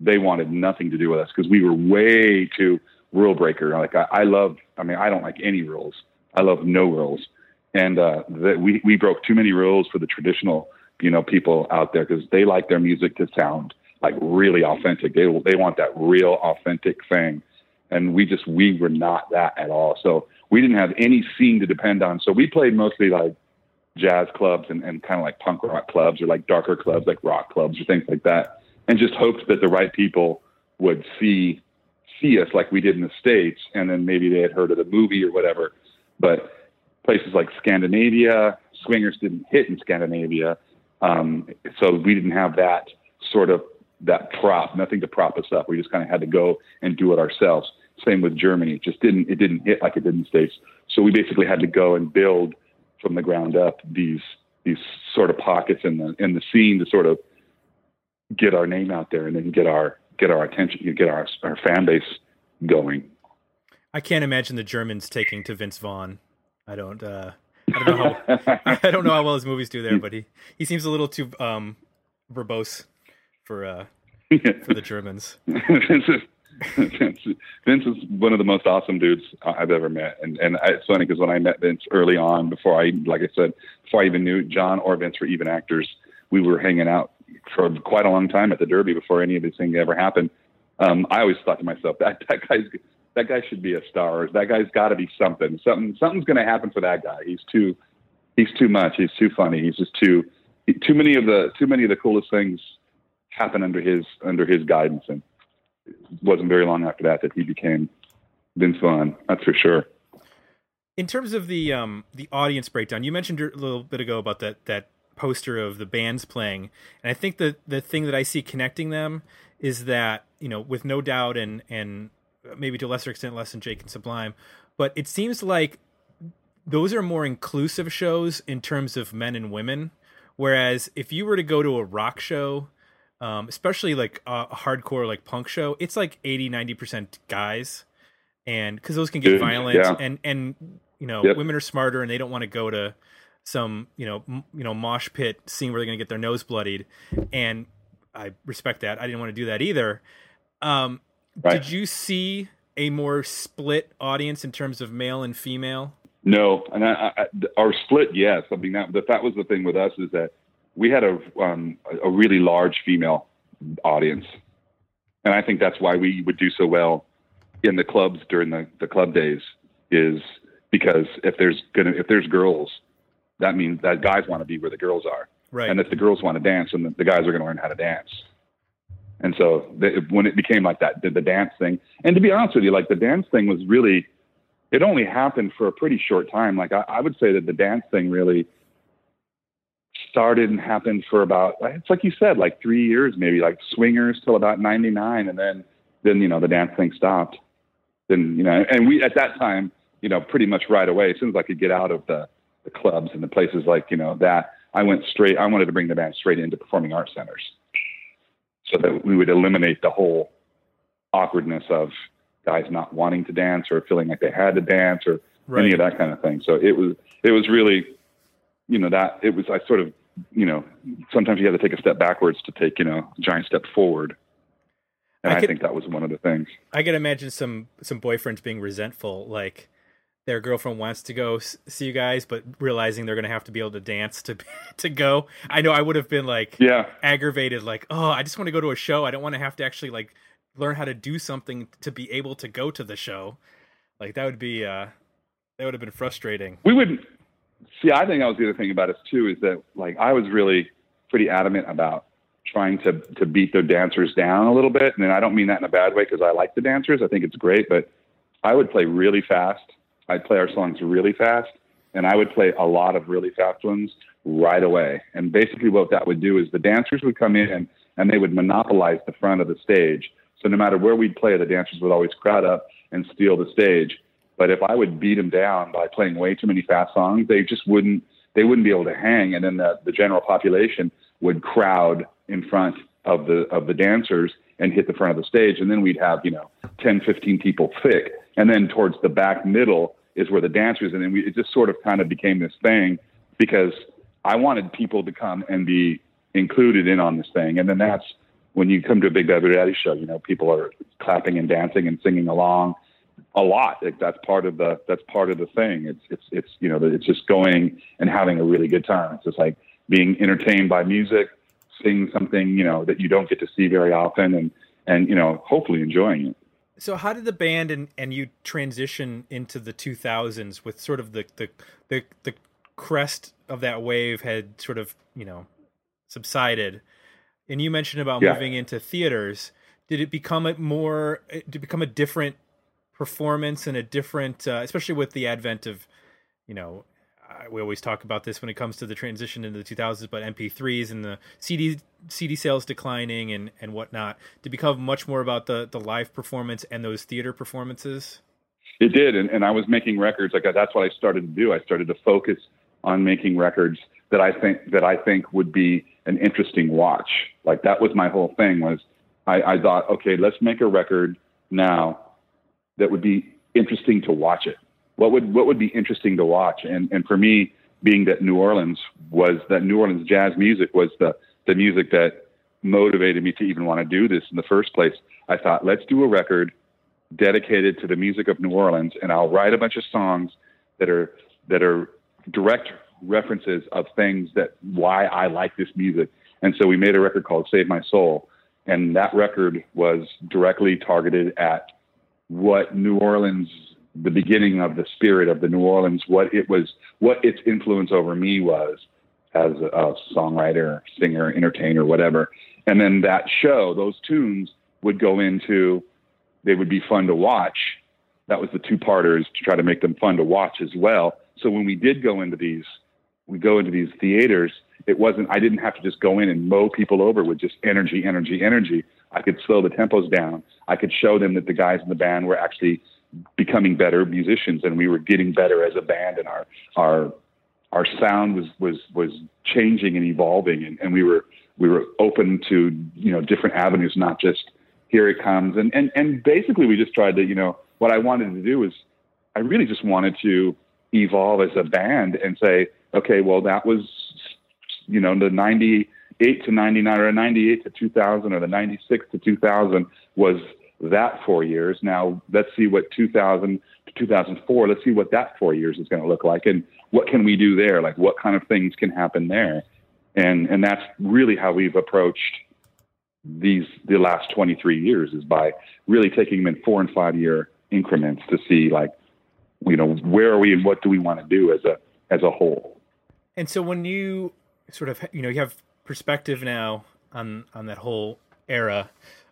they wanted nothing to do with us because we were way too rule breaker. Like I, I love i mean i don't like any rules. I love no rules. And uh that we we broke too many rules for the traditional you know people out there because they like their music to sound like really authentic. They they want that real authentic thing. And we just we were not that at all. So we didn't have any scene to depend on. So we played mostly like jazz clubs and, and kind of like punk rock clubs or like darker clubs, like rock clubs or things like that, and just hoped that the right people would see see us like we did in the states, and then maybe they had heard of the movie or whatever. But places like Scandinavia, swingers didn't hit in Scandinavia, um, so we didn't have that sort of that prop, nothing to prop us up. We just kind of had to go and do it ourselves. Same with Germany. It just didn't it didn't hit like it did in the States. So we basically had to go and build from the ground up these these sort of pockets in the in the scene to sort of get our name out there and then get our get our attention, get our our fan base going. I can't imagine the Germans taking to Vince Vaughn. I don't. Uh, I don't know how. [LAUGHS] I don't know how well his movies do there, but he he seems a little too um, verbose for uh, for the Germans. [LAUGHS] Vince, is, Vince, Vince is one of the most awesome dudes I've ever met, and and I, it's funny because when I met Vince early on, before I like I said, before I even knew Jon or Vince were even actors, we were hanging out for quite a long time at the Derby before any of these things ever happened. Um, I always thought to myself that that guy's that guy should be a star. That guy's got to be something. Something something's going to happen for that guy. He's too he's too much. He's too funny. He's just too too many of the too many of the coolest things happen under his under his guidance and it wasn't very long after that that he became Vince Vaughn. That's for sure. In terms of the um the audience breakdown, you mentioned a little bit ago about that that poster of the bands playing, and I think the the thing that I see connecting them is that you know with No Doubt and and maybe to a lesser extent Less Than Jake and Sublime, but it seems like those are more inclusive shows in terms of men and women. Whereas if you were to go to a rock show, um, especially like a hardcore like punk show, it's like 80, 90% guys. And cause those can get Dude, violent yeah. and, and, you know, Yep. women are smarter and they don't want to go to some, you know, m- you know, mosh pit scene where they're going to get their nose bloodied. And I respect that. I didn't want to do that either. Um, Right. did you see a more split audience in terms of male and female? No, and I, I, our split, yes. I mean that that, that was the thing with us is that we had a um, a really large female audience, and I think that's why we would do so well in the clubs during the, the club days is because if there's gonna if there's girls, that means that guys want to be where the girls are. Right. and if the girls want to dance and the, the guys are going to learn how to dance. And so the, when it became like that, the, the dance thing, and to be honest with you, like the dance thing was really, it only happened for a pretty short time. Like I, I would say that the dance thing really started and happened for about, it's like you said, like three years, maybe like swingers till about 99. And then, then, you know, the dance thing stopped. Then, you know, and we, at that time, you know, pretty much right away, as soon as I could get out of the, the clubs and the places like, you know, that I went straight, I wanted to bring the band straight into performing arts centers so that we would eliminate the whole awkwardness of guys not wanting to dance or feeling like they had to dance or any of that kind of thing. So it was, it was really, you know, that it was, I sort of, you know, sometimes you have to take a step backwards to take, you know, a giant step forward. And I I, could- think that was one of the things. I can imagine some some boyfriends being resentful, like their girlfriend wants to go see you guys, but realizing they're going to have to be able to dance to [LAUGHS] to go. I know I would have been like Yeah. aggravated, like, oh, I just want to go to a show. I don't want to have to actually like learn how to do something to be able to go to the show. Like that would be uh that would have been frustrating. we would see i think that was the other thing about us too is that like i was really pretty adamant about trying to to beat the dancers down a little bit and i don't mean that in a bad way because i like the dancers i think it's great but i would play really fast i'd play our songs really fast and i would play a lot of really fast ones right away. And basically what that would do is the dancers would come in and they would monopolize the front of the stage. So no matter where we'd play the dancers would always crowd up and steal the stage. But if I would beat them down by playing way too many fast songs, they just wouldn't they wouldn't be able to hang, and then the, the general population would crowd in front of the of the dancers and hit the front of the stage, and then we'd have you know 10, 15 people thick, and then towards the back middle is where the dancers, and then we, it just sort of kind of became this thing because I wanted people to come and be included in on this thing, and then that's when you come to a Big Bad Daddy show, you know, people are clapping and dancing and singing along a lot. Like that's part of the that's part of the thing. It's it's it's you know it's just going and having a really good time. It's just like being entertained by music, seeing something you know that you don't get to see very often, and and you know hopefully enjoying it. So how did the band and, and you transition into the 2000s with sort of the, the the the crest of that wave had sort of you know subsided, and you mentioned about Yeah. moving into theaters. Did it become a more? Did it become a different performance and a different, uh, especially with the advent of, you know, we always talk about this when it comes to the transition into the 2000s, but MP3s and the CD CD sales declining and and whatnot to become much more about the the live performance and those theater performances. It did, and, and I was making records. Like that's what I started to do. I started to focus on making records that I think that I think would be an interesting watch. Like that was my whole thing. Was I, I thought, okay, let's make a record now that would be interesting to watch it. What would what would be interesting to watch? And and for me, being that New Orleans was that New Orleans jazz music was the the music that motivated me to even want to do this in the first place. I thought, let's do a record dedicated to the music of New Orleans, and I'll write a bunch of songs that are that are direct references of things that why I like this music. And so we made a record called Save My Soul, and that record was directly targeted at what New Orleans, the beginning of the spirit of the New Orleans, what it was, what its influence over me was as a songwriter, singer, entertainer, whatever. And then that show, those tunes would go into, they would be fun to watch. That was the two parters to try to make them fun to watch as well. So when we did go into these, we go into these theaters, it wasn't, I didn't have to just go in and mow people over with just energy, energy, energy. I could slow the tempos down. I could show them that the guys in the band were actually becoming better musicians and we were getting better as a band and our, our, our sound was, was, was changing and evolving and, and we were, we were open to, you know, different avenues, not just here it comes. And, and, and basically we just tried to, you know, what I wanted to do was I really just wanted to evolve as a band and say, okay, well, that was, you know, the 98 to 99 or 98 to 2000 or the 96 to 2000 was that four years. Now let's see what 2000 to 2004, let's see what that four years is going to look like and what can we do there? Like what kind of things can happen there? And, and that's really how we've approached these, the last 23 years is by really taking them in four and five year increments to see like, you know, where are we and what do we want to do as a, as a whole? And so when you sort of you know you have perspective now on on that whole era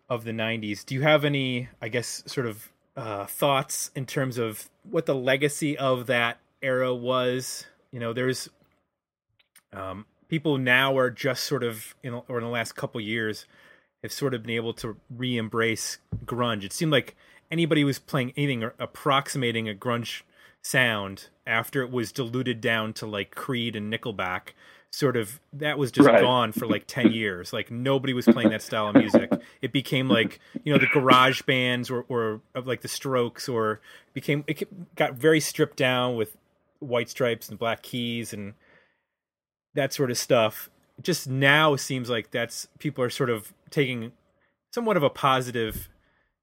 of the 90s do you have any i guess sort of uh, thoughts in terms of what the legacy of that era was? You know there's um, people now are just sort of in or in the last couple years have sort of been able to re-embrace grunge. It seemed like anybody who was playing anything or approximating a grunge sound after it was diluted down to like creed and nickelback sort of that was just Right. gone for like 10 years. Like nobody was playing that style of music. It became like you know the garage bands or or like the strokes or became it got very stripped down with white stripes and black keys and that sort of stuff. Just now seems like that's people are sort of taking somewhat of a positive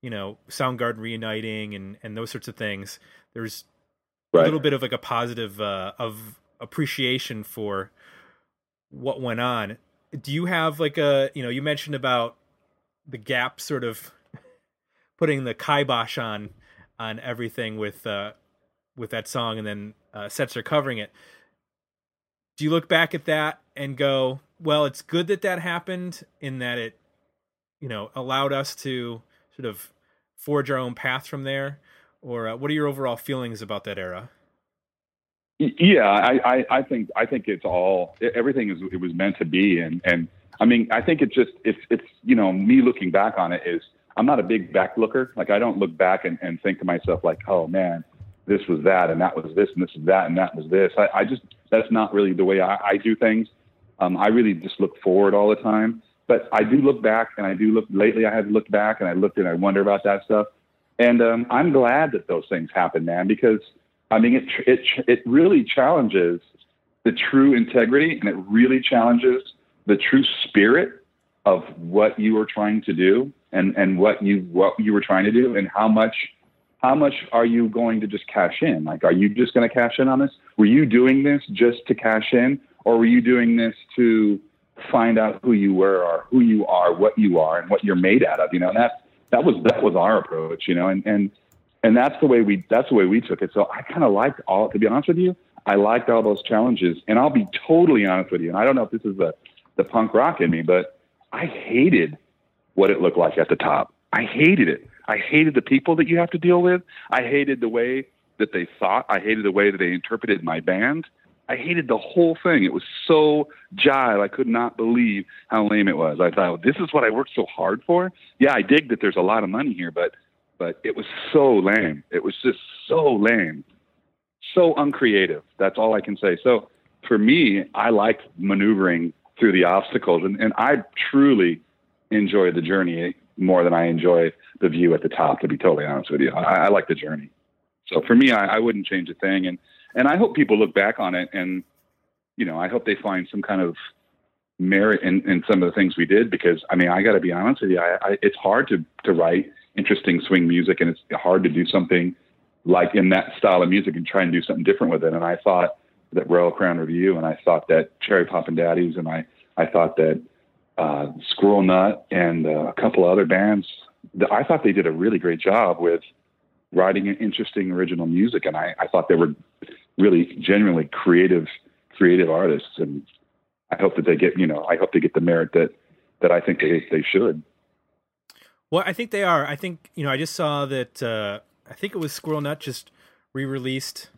you know soundgarden reuniting and and those sorts of things. There's a little bit of like a positive uh, of appreciation for what went on. Do you have like a you know you mentioned about the Gap sort of [LAUGHS] putting the kibosh on on everything with uh, with that song and then uh, Setzer covering it. Do you look back at that and go, well, it's good that that happened in that it you know allowed us to sort of forge our own path from there or uh, what are your overall feelings about that era Yeah, I, I, I think I think it's all everything is it was meant to be, and and I mean I think it's just it's it's you know me looking back on it is I'm not a big back looker. Like I don't look back and, and think to myself like, oh man, this was that and that was this and this was that and that was this. I, I just that's not really the way I, I do things. Um, I really just look forward all the time. But I do look back and I do look lately. I have looked back and I looked and I wonder about that stuff. And um, I'm glad that those things happen, man, because I mean, it it it really challenges the true integrity, and it really challenges the true spirit of what you were trying to do, and and what you what you were trying to do, and how much how much are you going to just cash in? Like, are you just going to cash in on this? Were you doing this just to cash in, or were you doing this to find out who you were, or who you are, what you are, and what you're made out of? You know, and that that was that was our approach. You know, and and and that's the way we that's the way we took it. So I kind of liked all. To be honest with you, I liked all those challenges. And I'll be totally honest with you. And I don't know if this is the the punk rock in me, but I hated what it looked like at the top. I hated it. I hated the people that you have to deal with. I hated the way that they thought. I hated the way that they interpreted my band. I hated the whole thing. It was so jive. I could not believe how lame it was. I thought, this is what I worked so hard for. Yeah, I dig that there's a lot of money here, but but it was so lame. It was just so lame, so uncreative. That's all I can say. So for me, I like maneuvering through the obstacles, and, and I truly enjoy the journey more than I enjoy the view at the top. To be totally honest with you, I, I like the journey. So for me, I, I wouldn't change a thing, and and I hope people look back on it, and you know, I hope they find some kind of merit in, in some of the things we did because I mean I got to be honest with you I, I, it's hard to to write interesting swing music and it's hard to do something like in that style of music and try and do something different with it. And I thought that Royal Crown Revue and I thought that Cherry Poppin' Daddies and I I thought that uh, Squirrel Nut and uh, a couple other bands I thought they did a really great job with writing interesting original music. And I, I thought they were really genuinely creative creative artists. And I hope that they get, you know, I hope they get the merit that that I think they they should. Well, I think they are. I think you know. I just saw that. Uh, I think it was Squirrel Nut just re-released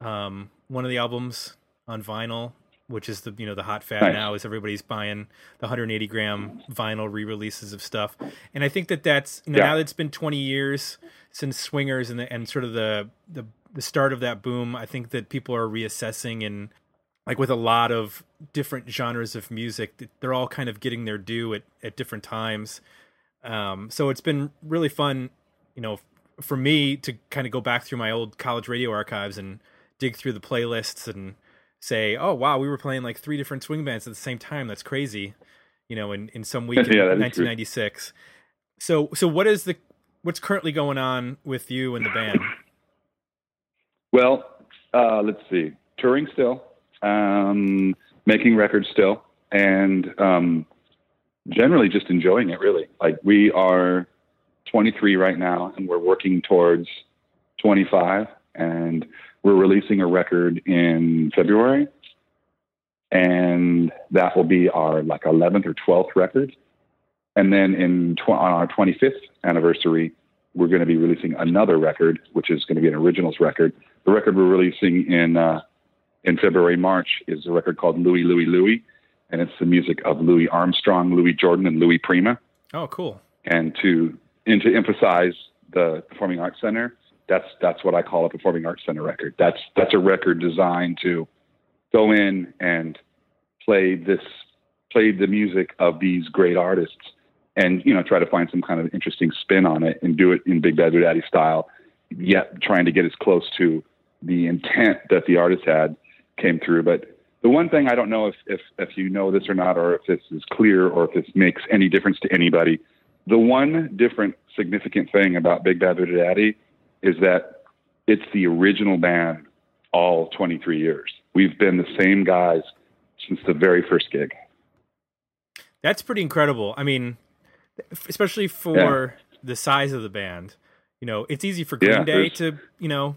um, one of the albums on vinyl, which is the you know the hot fad Nice. now is everybody's buying the 180 gram vinyl re-releases of stuff, and I think that that's you know Yeah. now that it's been 20 years since Swingers and the, and sort of the the the start of that boom. I think that people are reassessing and like with a lot of different genres of music, they're all kind of getting their due at, at different times. Um, so it's been really fun, you know, for me to kind of go back through my old college radio archives and dig through the playlists and say, oh wow, we were playing like three different swing bands at the same time. That's crazy, you know, in, in some week [LAUGHS] in Yeah, true. 1996. So so what is the what's currently going on with you and the band? Well, uh, let's see, touring still, um, making records still, and um, generally just enjoying it. Really, like we are 23 right now, and we're working towards 25, and we're releasing a record in February. and that will be our like 11th or 12th record. And then in tw- on our 25th anniversary, we're going to be releasing another record, which is going to be an originals record. The record we're releasing in uh, in February March is a record called Louie Louie Louie, and it's the music of Louis Armstrong, Louis Jordan, and Louis Prima. Oh, cool. And to and to emphasize the Performing Arts Center, that's that's what I call a Performing Arts Center record. That's that's a record designed to go in and play this play the music of these great artists and you know try to find some kind of interesting spin on it and do it in Big Bad Daddy style, yet trying to get as close to the intent that the artist had came through. But the one thing I don't know if if if you know this or not, or if this is clear, or if this makes any difference to anybody. The one different significant thing about Big Bad Voodoo Daddy is that it's the original band all 23 years. We've been the same guys since the very first gig. That's pretty incredible. I mean, especially for yeah. the size of the band. You know, it's easy for Green yeah, Day to, you know,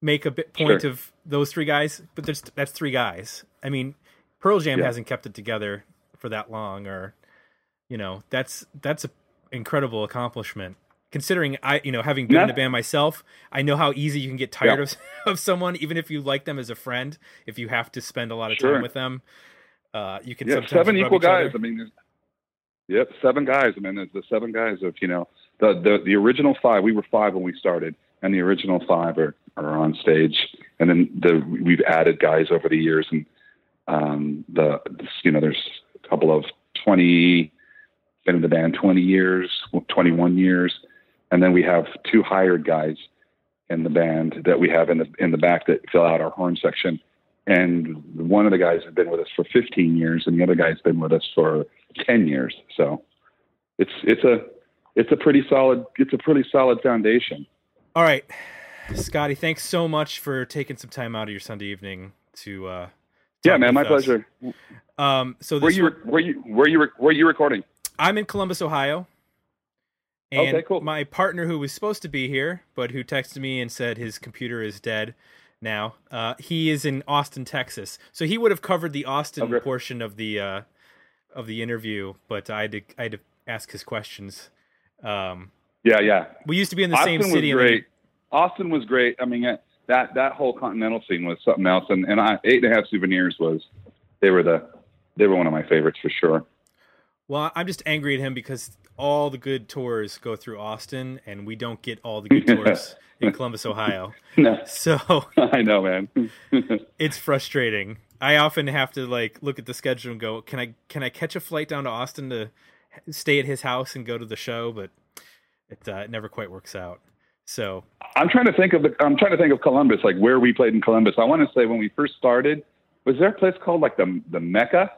make a bit point sure. of those three guys, but there's that's three guys. I mean, Pearl Jam yeah. hasn't kept it together for that long or you know, that's that's an incredible accomplishment. Considering I, you know, having been in a band myself, I know how easy you can get tired of [LAUGHS] of someone even if you like them as a friend, if you have to spend a lot of sure. time with them. Uh, you can yeah, seven equal guys. Other. I mean, Yep, seven guys. I mean, there's the seven guys of you know the the the original five. We were five when we started, and the original five are are on stage, and then the we've added guys over the years, and um, the you know there's a couple of twenty been in the band twenty years, twenty one years, and then we have two hired guys in the band that we have in the in the back that fill out our horn section. And one of the guys has been with us for 15 years, and the other guy's been with us for 10 years. So it's it's a it's a pretty solid it's a pretty solid foundation. All right, Scotty, thanks so much for taking some time out of your Sunday evening to. uh Yeah, man, my us. pleasure. Um, so where you where you where you where you recording? I'm in Columbus, Ohio. And okay, cool. my partner, who was supposed to be here, but who texted me and said his computer is dead now, uh, he is in Austin, Texas. So he would have covered the Austin okay. portion of the uh, of the interview, but I had to I had to ask his questions. Um, yeah, yeah. We used to be in the Austin same city. Was great. Austin was great. I mean, that that whole continental scene was something else. And and I, eight and a half souvenirs was they were the they were one of my favorites for sure. Well, I'm just angry at him because all the good tours go through Austin, and we don't get all the good [LAUGHS] tours in Columbus, Ohio. [LAUGHS] No. So [LAUGHS] I know, man. it's frustrating. I often have to like look at the schedule and go, can I can I catch a flight down to Austin to stay at his house and go to the show? But it, uh, it never quite works out. So I'm trying to think of the, I'm trying to think of Columbus, like where we played in Columbus. I want to say when we first started, was there a place called like the the Mecca?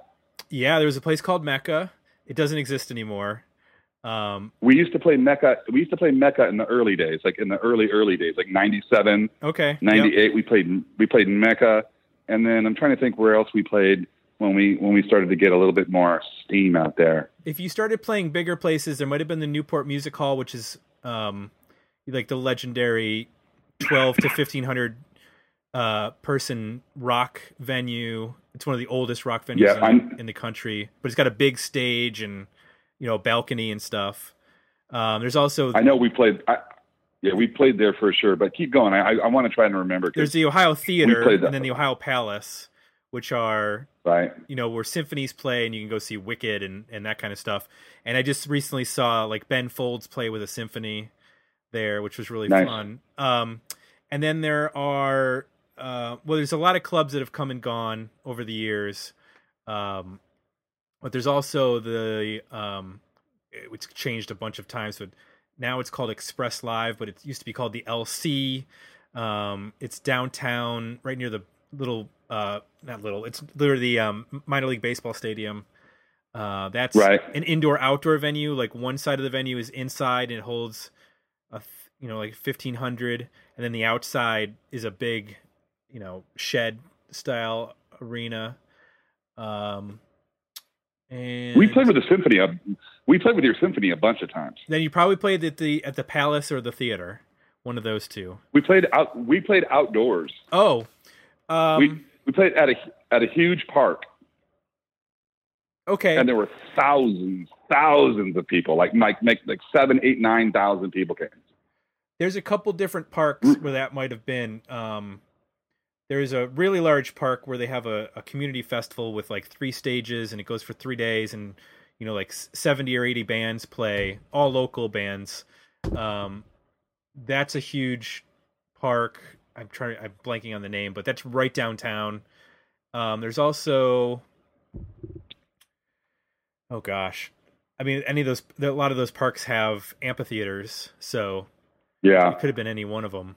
Yeah, there was a place called Mecca. It doesn't exist anymore. Um, we used to play Mecca. We used to play Mecca in the early days, like in the early early days, like '97, okay, '98. Yep. We played we played in Mecca and then I'm trying to think where else we played when we when we started to get a little bit more steam out there. If you started playing bigger places, there might have been the Newport Music Hall, which is um, like the legendary 12 to 1500 uh, person rock venue. It's one of the oldest rock venues yeah, in, in, the country, but it's got a big stage and you know balcony and stuff. Um, there's also I know we played. I, yeah, we played there for sure. But keep going. I, I want to try and remember. There's the Ohio Theater and then the Ohio Palace, which are right. You know where symphonies play, and you can go see Wicked and and that kind of stuff. And I just recently saw like Ben Folds play with a symphony there, which was really nice. fun. Um, and then there are uh, well, there's a lot of clubs that have come and gone over the years. Um, but there's also the um, it's changed a bunch of times, but now it's called Express Live, but it used to be called the LC. Um, it's downtown, right near the little, uh, not little, it's literally the um, minor league baseball stadium. Uh, that's right. an indoor outdoor venue. Like one side of the venue is inside and it holds, a you know, like fifteen hundred, and then the outside is a big, you know, shed style arena. Um, and we played with the symphony. We played with your symphony a bunch of times. Then you probably played at the at the Palace or the theater, one of those two. We played out. We played outdoors. Oh, um, we we played at a at a huge park Okay. and there were thousands, thousands of people, like Mike, make like seven, eight, nine thousand people came. There's a couple different parks Mm. where that might have been. Um, there's a really large park where they have a, a community festival with like three stages, and it goes for three days, and you know, like seventy or eighty bands play, all local bands. Um, that's a huge park. I'm trying. I'm blanking on the name, but that's right downtown. Um, there's also, oh gosh, I mean, any of those. A lot of those parks have amphitheaters, so Yeah, it could have been any one of them.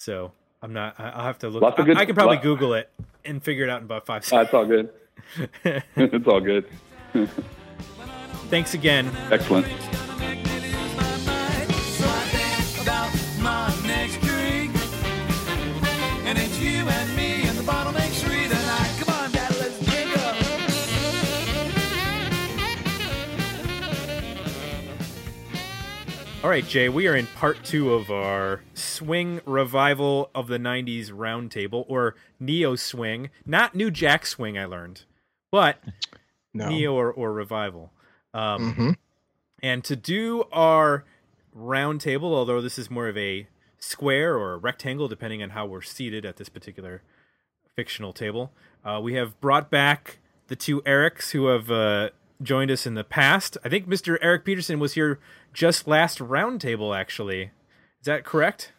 So I'm not. I- I'll have to look. Lots of I, good- I can probably lot- Google it and figure it out in about five seconds. That's all good. it's all good. [LAUGHS] [LAUGHS] Thanks again. Excellent. Right, Jay. We are in part two of our swing revival of the '90s roundtable, or neo swing, not new jack swing. I learned, but [LAUGHS] No. neo or, or revival. Um, hmm And to do our roundtable, although this is more of a square or a rectangle, depending on how we're seated at this particular fictional table, uh, we have brought back the two Erics who have uh, joined us in the past. I think Mr. Eric Peterson was here just last roundtable, actually. Is that correct?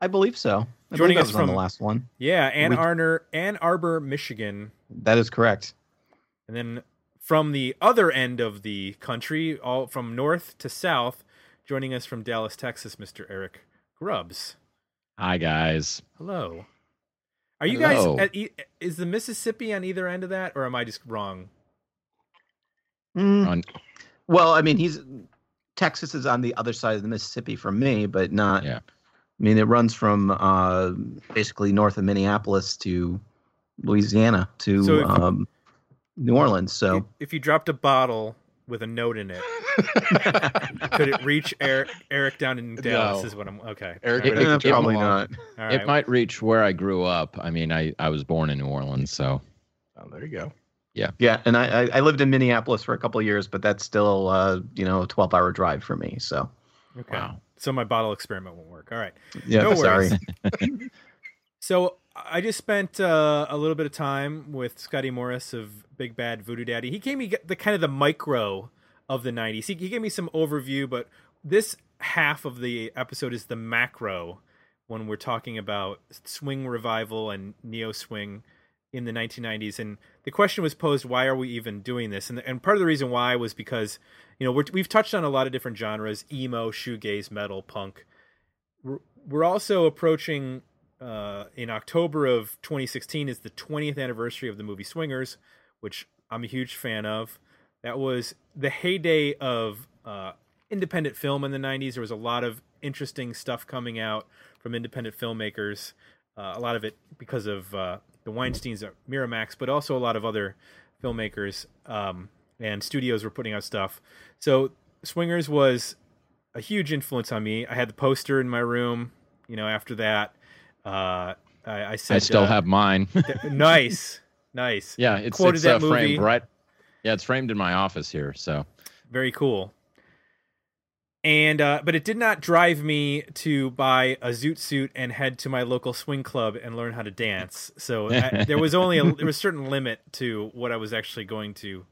I believe so. I Joining believe us was on from- the last one. Yeah, Ann, We- Arner, Ann Arbor, Michigan. That is correct. And then from the other end of the country, all from north to south, joining us from Dallas, Texas, Mr. Eric Grubbs. Hi guys. Hello. Are you Hello. guys at e- is the Mississippi on either end of that or am I just wrong? Mm, well, I mean, he's Texas is on the other side of the Mississippi from me, but not. Yeah. I mean, it runs from uh, basically north of Minneapolis to Louisiana to So if- um, New Orleans. So If, if you dropped a bottle with a note in it, [LAUGHS] could it reach Eric Eric down in Dallas No. is what I'm okay. Eric- All It- Eh, it- probably it- not. All It might reach where I grew up. I mean, I, I was born in New Orleans, so Oh, there you go. Yeah, Yeah. and I, I I lived in Minneapolis for a couple of years, but that's still uh, you know a twelve hour drive for me. So Okay. wow. So my bottle experiment won't work. All right. yeah, No sorry. worries. [LAUGHS] [LAUGHS] So I just spent uh, a little bit of time with Scotty Morris of Big Bad Voodoo Daddy. He gave me the kind of the micro of the '90s. He, he gave me some overview, but this half of the episode is the macro when we're talking about swing revival and neo swing in the 1990s. And the question was posed: Why are we even doing this? And and part of the reason why was because you know we're, we've touched on a lot of different genres: emo, shoegaze, metal, punk. We're, we're also approaching uh, in October of 2016 is the 20th anniversary of the movie Swingers, which I'm a huge fan of. That was the heyday of uh, independent film in the 90s. There was a lot of interesting stuff coming out from independent filmmakers. Uh, a lot of it because of uh, the Weinsteins at Miramax, but also a lot of other filmmakers um, and studios were putting out stuff. So Swingers was a huge influence on me. I had the poster in my room. You know, after that, uh, I, I said, I still uh, have mine. [LAUGHS] th- nice, nice, yeah, it's, quoted it's that uh, framed movie. right. Yeah, it's framed in my office here. So very cool. And uh, but it did not drive me to buy a zoot suit and head to my local swing club and learn how to dance. So I, there was only a, [LAUGHS] there was a certain limit to what I was actually going to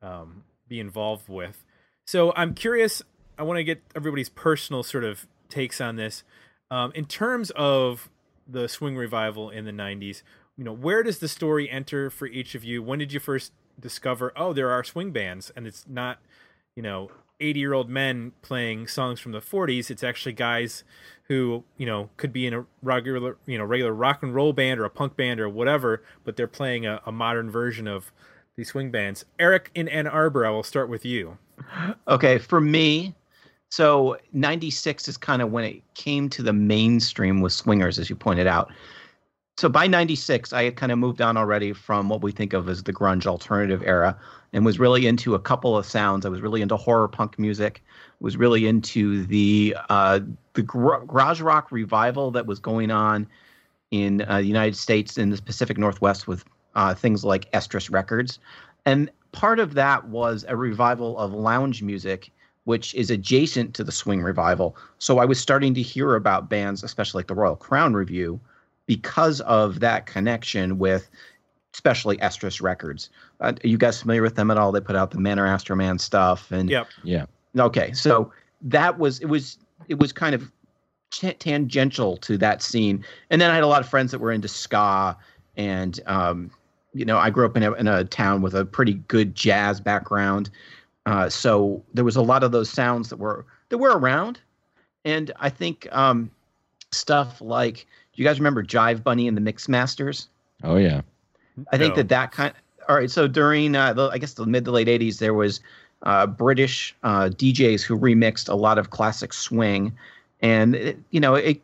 um, be involved with. So I'm curious. I want to get everybody's personal sort of takes on this. Um, in terms of the swing revival in the 90s, you know, where does the story enter for each of you? When did you first discover, oh, there are swing bands and it's not, you know, 80 year old men playing songs from the 40s. It's actually guys who, you know, could be in a regular, you know, regular rock and roll band or a punk band or whatever, but they're playing a, a modern version of these swing bands. Eric in Ann Arbor, I will start with you. Okay, for me, so 96 is kind of when it came to the mainstream with swingers, as you pointed out. So by 96, I had kind of moved on already from what we think of as the grunge alternative era and was really into a couple of sounds. I was really into horror punk music, was really into the uh, the gr- garage rock revival that was going on in uh, the United States in the Pacific Northwest with uh, things like Estrus Records. And part of that was a revival of lounge music, which is adjacent to the swing revival. So I was starting to hear about bands, especially like the Royal Crown Revue, because of that connection with especially Estrus Records. Uh, are you guys familiar with them at all? They put out the Man or Astro-man stuff and Yep. Yeah. Okay, so that was it was it was kind of t- tangential to that scene, and then I had a lot of friends that were into ska, and um, you know I grew up in a, in a town with a pretty good jazz background, uh, so there was a lot of those sounds that were that were around, and I think um, stuff like do you guys remember Jive Bunny and the Mixmasters? Oh yeah. I think No. that that kind. All right, so during uh, the I guess the mid to late '80s, there was uh, British uh, DJs who remixed a lot of classic swing, and it, you know it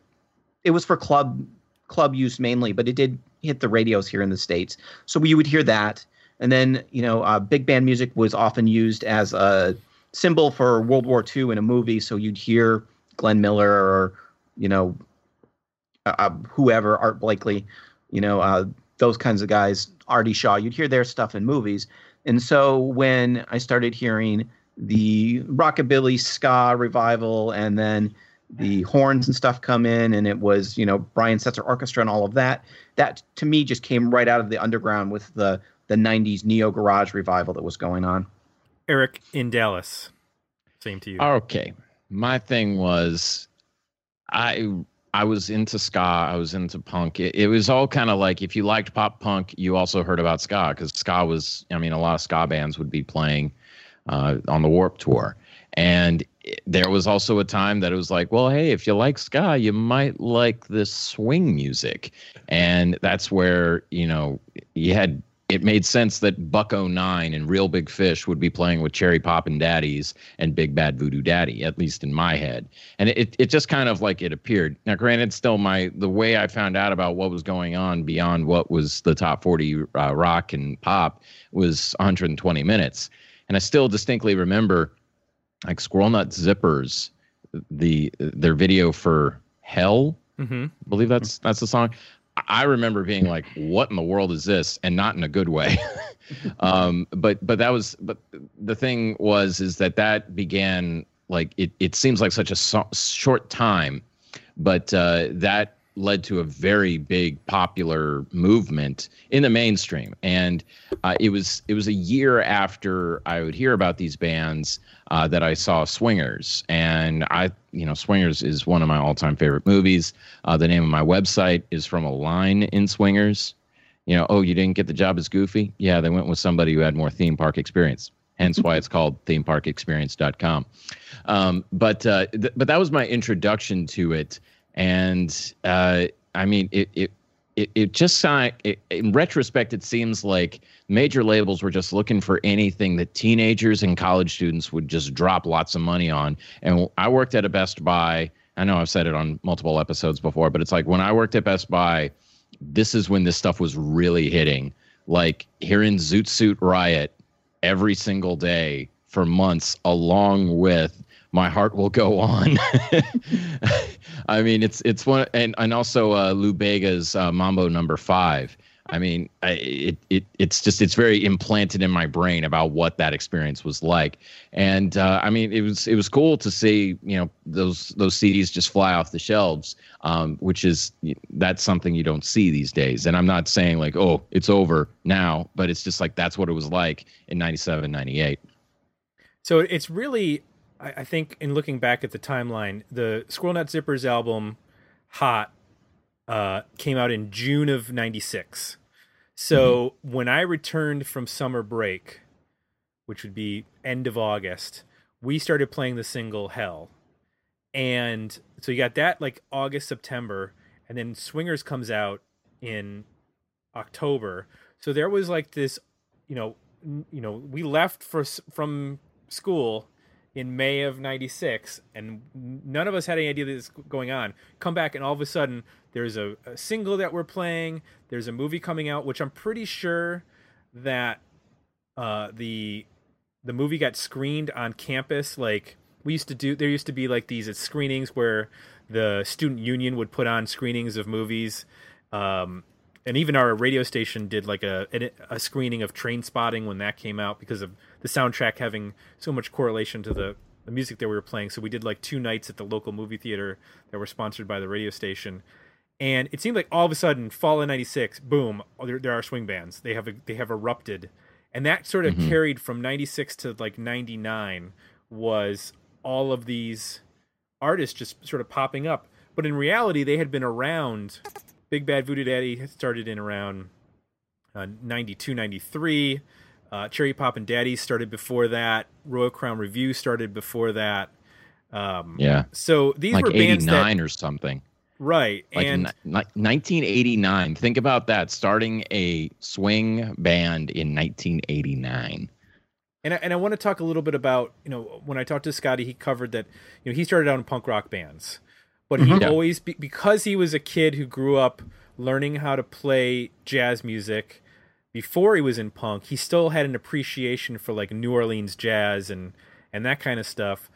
it was for club club use mainly, but it did hit the radios here in the states. So we would hear that, and then you know uh, big band music was often used as a symbol for World War II in a movie. So you'd hear Glenn Miller or you know uh, uh, whoever Art Blakely, you know uh, those kinds of guys, Artie Shaw. You'd hear their stuff in movies. And so when I started hearing the rockabilly ska revival and then the horns and stuff come in and it was, you know, Brian Setzer Orchestra and all of that, that to me just came right out of the underground with the the 90s neo garage revival that was going on. Eric in Dallas. Same to you. Okay. My thing was I I was into ska, I was into punk. It, it was all kind of like if you liked pop punk, you also heard about ska cuz ska was I mean a lot of ska bands would be playing uh, on the Warped Tour. And it- there was also a time that it was like, well, hey, if you like ska, you might like this swing music. And that's where, you know, you had it made sense that Buck-O-Nine and Reel Big Fish would be playing with Cherry Poppin' Daddies and Big Bad Voodoo Daddy, at least in my head. And it, it just kind of like it appeared. Now, granted, still my the way I found out about what was going on beyond what was the top 40 uh, rock and pop was 120 minutes. And I still distinctly remember like Squirrel Nut Zippers, the their video for Hell hmm I believe that's that's the song. I remember being like, "What in the world is this?" and not in a good way. [LAUGHS] um, but but that was but the thing was is that that began like it. It seems like such a so- short time, but uh, that led to a very big popular movement in the mainstream. And uh, it was it was a year after I would hear about these bands uh, that I saw Swingers. And I you know Swingers is one of my all-time favorite movies. Uh, the name of my website is from a line in Swingers. You know oh you didn't get the job as Goofy? Yeah they went with somebody who had more theme park experience. Hence why it's called themeparkexperience.com um, but uh, th- but that was my introduction to it and uh, I mean it it it, it just sound, it, in retrospect it seems like major labels were just looking for anything that teenagers and college students would just drop lots of money on. And i worked at a best buy. I know i've said it on multiple episodes before but it's like when i worked at best buy this is when this stuff was really hitting. Like hearing zoot suit riot every single day for months along with my heart will go on. [LAUGHS] I mean it's it's one and and also uh lou bega's uh, mambo number five. I mean I, it, it it's just it's very implanted in my brain about what that experience was like. And uh, i mean it was it was cool to see you know those those cds just fly off the shelves um, which is that's something you don't see these days. And i'm not saying like oh it's over now but it's just like that's what it was like in 97 98 So it's really, I, I think, in looking back at the timeline, the Squirrel Nut Zippers album, Hot, uh, came out in June of '96. So when I returned from summer break, which would be end of August, we started playing the single Hell. And so you got that like August, September, and then Swingers comes out in October. So there was like this, you know, n- you know, we left for from school in May of 96 and none of us had any idea that this was going on. Come back and all of a sudden there's a, a single that we're playing, there's a movie coming out which I'm pretty sure that uh the the movie got screened on campus like we used to do there used to be like these screenings where the student union would put on screenings of movies um and even our radio station did like a a screening of Trainspotting when that came out because of the soundtrack having so much correlation to the the music that we were playing. So we did like two nights at the local movie theater that were sponsored by the radio station. And it seemed like all of a sudden, fall of '96, boom! There, there are swing bands. They have they have erupted, and that sort of Mhm. carried from '96 to like '99 was all of these artists just sort of popping up. But in reality, they had been around. Big Bad Voodoo Daddy started in around uh, 92, 93. Uh, Cherry Poppin' Daddy started before that. Royal Crown Revue started before that. Um, Yeah. So these like were bands that 89 or something. right Like and ni- ni- 1989. Think about that. Starting a swing band in 1989. and I, and I want to talk a little bit about you know when I talked to Scotty, he covered that you know he started out in punk rock bands, but he Mhm. Always be, because he was a kid who grew up learning how to play jazz music before he was in punk. He still had an appreciation for like New Orleans jazz and and that kind of stuff.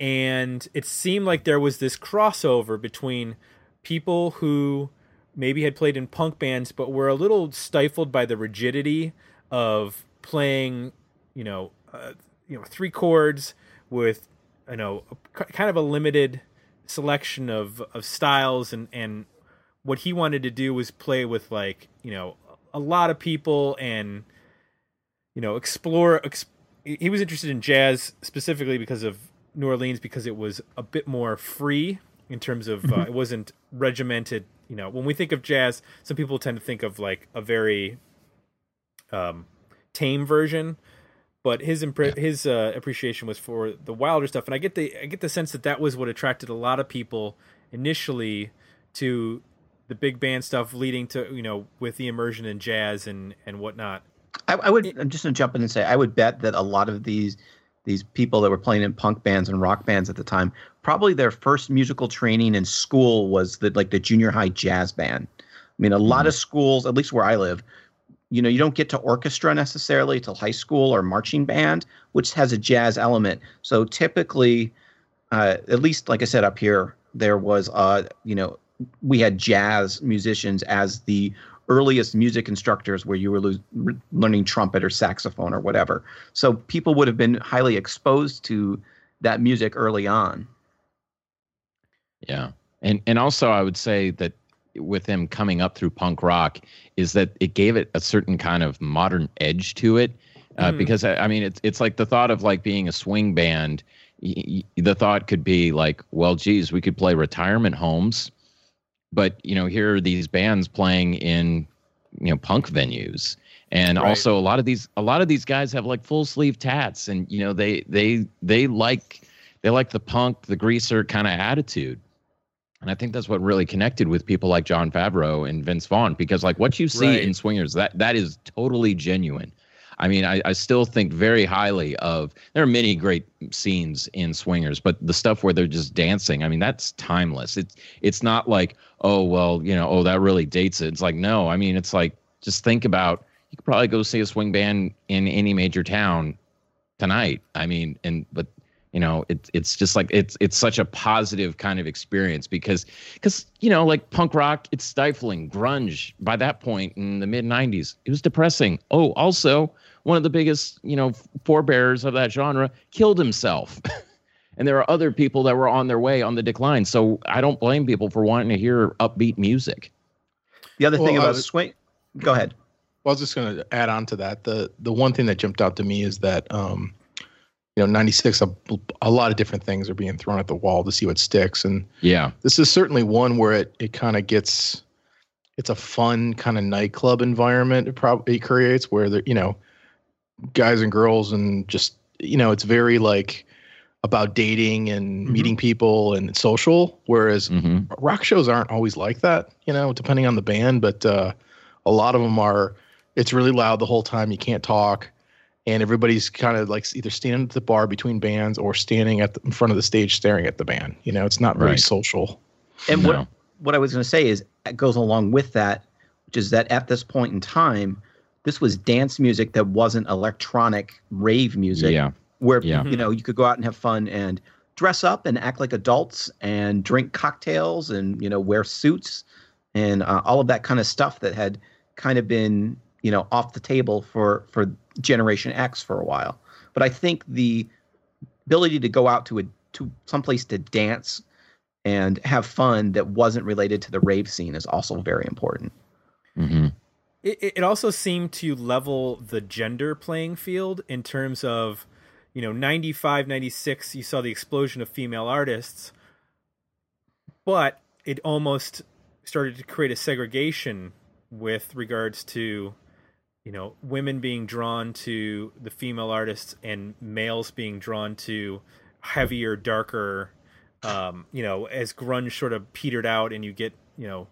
And it seemed like there was this crossover between people who maybe had played in punk bands but were a little stifled by the rigidity of playing you know, uh, you know, three chords with, you know, a, kind of a limited selection of of styles, and and what he wanted to do was play with like, you know, a lot of people and, you know, explore. Ex- he was interested in jazz specifically because of New Orleans because it was a bit more free in terms of uh, it wasn't regimented. You know, when we think of jazz, some people tend to think of like a very um, tame version but his impre- his uh, appreciation was for the wilder stuff, and I get the I get the sense that that was what attracted a lot of people initially to the big band stuff, leading to you know with the immersion in jazz and and whatnot. I, I would. I'm just gonna jump in and say I would bet that a lot of these these people that were playing in punk bands and rock bands at the time probably their first musical training in school was the like the junior high jazz band. I mean, a lot of schools, at least where I live, you know, you don't get to orchestra necessarily till high school or marching band, which has a jazz element. So typically, uh, at least like I said up here, there was uh, you know, we had jazz musicians as the earliest music instructors where you were lo- learning trumpet or saxophone or whatever. So people would have been highly exposed to that music early on. Yeah. And and also I would say that with him coming up through punk rock is that it gave it a certain kind of modern edge to it. Uh, Mhm. Because I, I mean, it's it's like the thought of like being a swing band. Y- y- the thought could be like, well, geez, we could play retirement homes, but you know, here are these bands playing in you know punk venues, and Right. also a lot of these a lot of these guys have like full sleeve tats, and you know they they they like they like the punk, the greaser kind of attitude. And I think that's what really connected with people like Jon Favreau and Vince Vaughn because like what you see Right. in Swingers that that is totally genuine. I mean, I, I still think very highly of there are many great scenes in Swingers, but the stuff where they're just dancing, I mean, that's timeless. It's it's not like, oh well, you know, oh that really dates it. It's like, no, I mean, it's like just think about you could probably go see a swing band in any major town tonight. I mean, and but you know, it's it's just like it's it's such a positive kind of experience because because you know, like punk rock, it's stifling. Grunge by that point in the mid '90s, it was depressing. Oh, also one of the biggest you know forebears of that genre killed himself. [LAUGHS] And there are other people that were on their way on the decline. So I don't blame people for wanting to hear upbeat music. The other thing about uh, swing, go ahead. Well, I was just going to add on to that. The the one thing that jumped out to me is that um, you know, 96 a, a lot of different things are being thrown at the wall to see what sticks and Yeah. this is certainly one where it it kind of gets it's a fun kind of nightclub environment it probably creates where there you know guys and girls and just you know it's very like about dating and Mhm. meeting people and social whereas hmm rock shows aren't always like that, you know, depending on the band, but uh, a lot of them are. It's really loud the whole time. You can't talk, and everybody's kind of like either standing at the bar between bands or standing at the, in front of the stage staring at the band. You know, it's not very Right. social. And No. what what I was going to say is it goes along with that, which is that at this point in time, this was dance music that wasn't electronic rave music, Yeah. where Yeah. you know you could go out and have fun and dress up and act like adults and drink cocktails and you know wear suits and uh, all of that kind of stuff that had kind of been you know off the table for for Generation X for a while. But I think the ability to go out to a to someplace to dance and have fun that wasn't related to the rave scene is also very important. hmm it, it also seemed to level the gender playing field in terms of you know 95 96 you saw the explosion of female artists but it almost started to create a segregation with regards to you know women being drawn to the female artists and males being drawn to heavier darker um you know as grunge sort of petered out and you get you know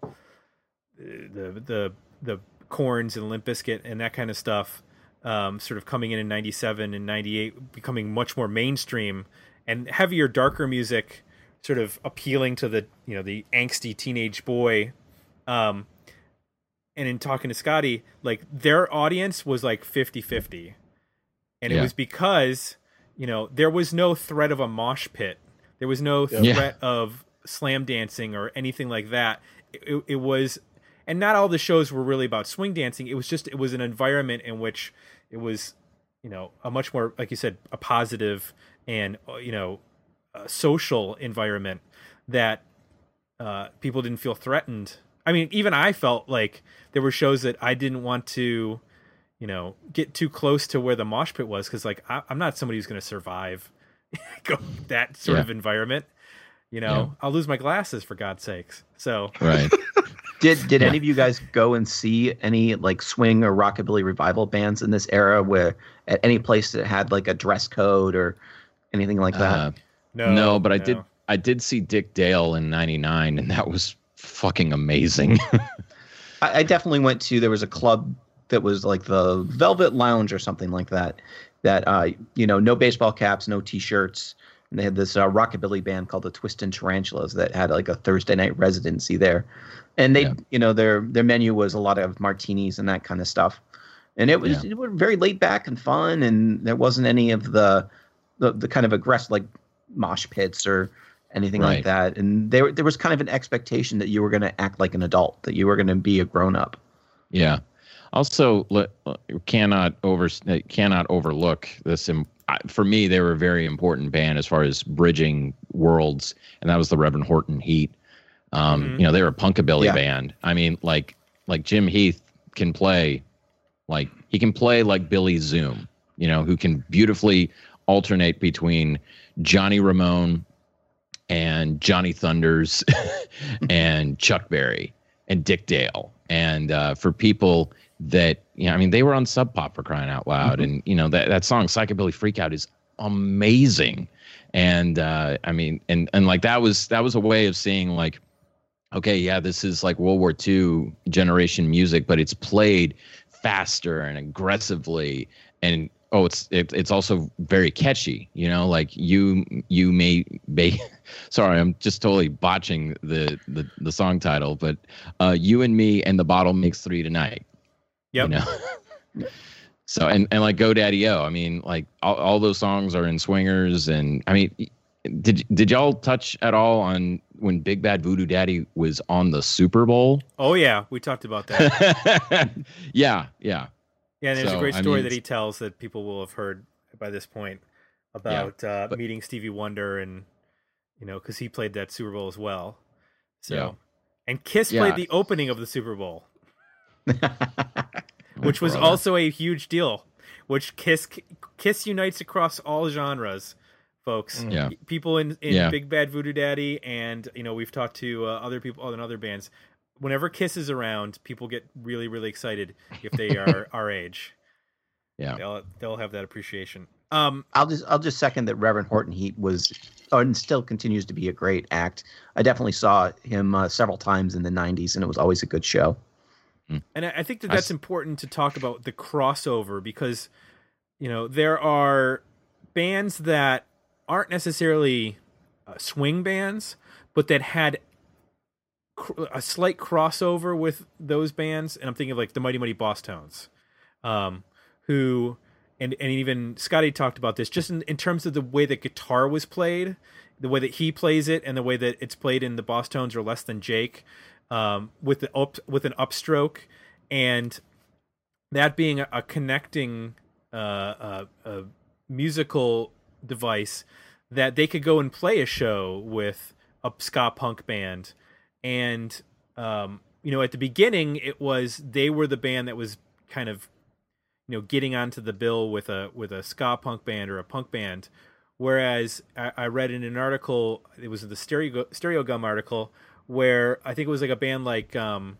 the the the Korns and limp Bizkit and that kind of stuff um sort of coming in in 97 and 98 becoming much more mainstream and heavier darker music sort of appealing to the you know the angsty teenage boy. Um and in talking to Scotty like their audience was like 50-50 and it was because you know there was no threat of a mosh pit. There was no Yeah. threat of slam dancing or anything like that. It, it was and not all the shows were really about swing dancing. It was just it was an environment in which it was you know a much more like you said a positive and uh, you know a social environment that uh, people didn't feel threatened i mean even i felt like there were shows that i didn't want to you know get too close to where the mosh pit was because like I, i'm not somebody who's going to survive [LAUGHS] that sort Yeah. of environment you know Yeah. i'll lose my glasses for god's sakes so Right. [LAUGHS] Did did Yeah. any of you guys go and see any like swing or rockabilly revival bands in this era where at any place that had like a dress code or anything like that? Uh, no no, but I did. I did see Dick Dale in '99, and that was fucking amazing. [LAUGHS] I, I definitely went to there was a club that was like the Velvet Lounge or something like that. That uh, you know, no baseball caps, no t-shirts, and they had this uh, rockabilly band called the Twist and Tarantulas that had like a Thursday night residency there, and they, Yeah. you know, their their menu was a lot of martinis and that kind of stuff, and it was Yeah. it was very laid back and fun, and there wasn't any of the the, the kind of aggressive like mosh pits or anything like that, and there there was kind of an expectation that you were going to act like an adult, that you were going to be a grown up. Yeah. Also, le- cannot over cannot overlook this. im- For me, they were a very important band as far as bridging worlds, and that was the Reverend Horton Heat. Um, Mhm. You know, they were a punkabilly Yeah. band. I mean, like like Jim Heath can play, like he can play like Billy Zoom. You know, who can beautifully alternate between Johnny Ramone and Johnny Thunders [LAUGHS] and Chuck Berry and Dick Dale. And uh, for people that, you know, I mean, they were on Sub Pop for crying out loud. And, you know, that, that song, Psychobilly Freakout, is amazing. And uh, I mean, and, and like that was, that was a way of seeing like, okay, yeah, this is like World War II generation music, but it's played faster and aggressively. And, oh, it's, it, it's also very catchy, you know, like you, you may, be [LAUGHS] sorry, I'm just totally botching the, the, the song title, but uh, you and me and the bottle makes three tonight. Yep. You know? [LAUGHS] so and and like Go Daddy-O, I mean, like all, all those songs are in swingers, and I mean, did did y'all touch at all on when Big Bad Voodoo Daddy was on the Super Bowl? Oh yeah, we talked about that. [LAUGHS] yeah, yeah, Yeah, and there's a So, great I story mean, that he tells that people will have heard by this point about uh, but- meeting Stevie Wonder and you know because he played that Super Bowl as well. So, Yeah. and Kiss Yeah. played the opening of the Super Bowl, [LAUGHS] which was brother. also a huge deal. Which Kiss Kiss unites across all genres, folks. Yeah. people in, in Yeah. Big Bad Voodoo Daddy, and you know we've talked to uh, other people in other bands. Whenever Kiss is around, people get really really excited if they [LAUGHS] are our age. Yeah. they'll they'll have that appreciation. Um, I'll just I'll just second that Reverend Horton Heat was and still continues to be a great act. I definitely saw him uh, several times in the '90s, and it was always a good show. And I I think that that's s- important to talk about the crossover because, you know, there are bands that aren't necessarily uh, swing bands, but that had cr- a slight crossover with those bands. And I'm thinking of like the Mighty Mighty Bosstones, um, who, and, and even Scotty talked about this just in, in terms of the way that guitar was played, the way that he plays it, and the way that it's played in the Bosstones or Less Than Jake um, with the up, with an upstroke and that being a, a connecting uh, uh, a musical device that they could go and play a show with a ska punk band, and um, you know at the beginning it was they were the band that was kind of you know getting onto the bill with a with a ska punk band or a punk band. Whereas I, I read in an article it was the stereo Stereogum article where i think it was like a band like um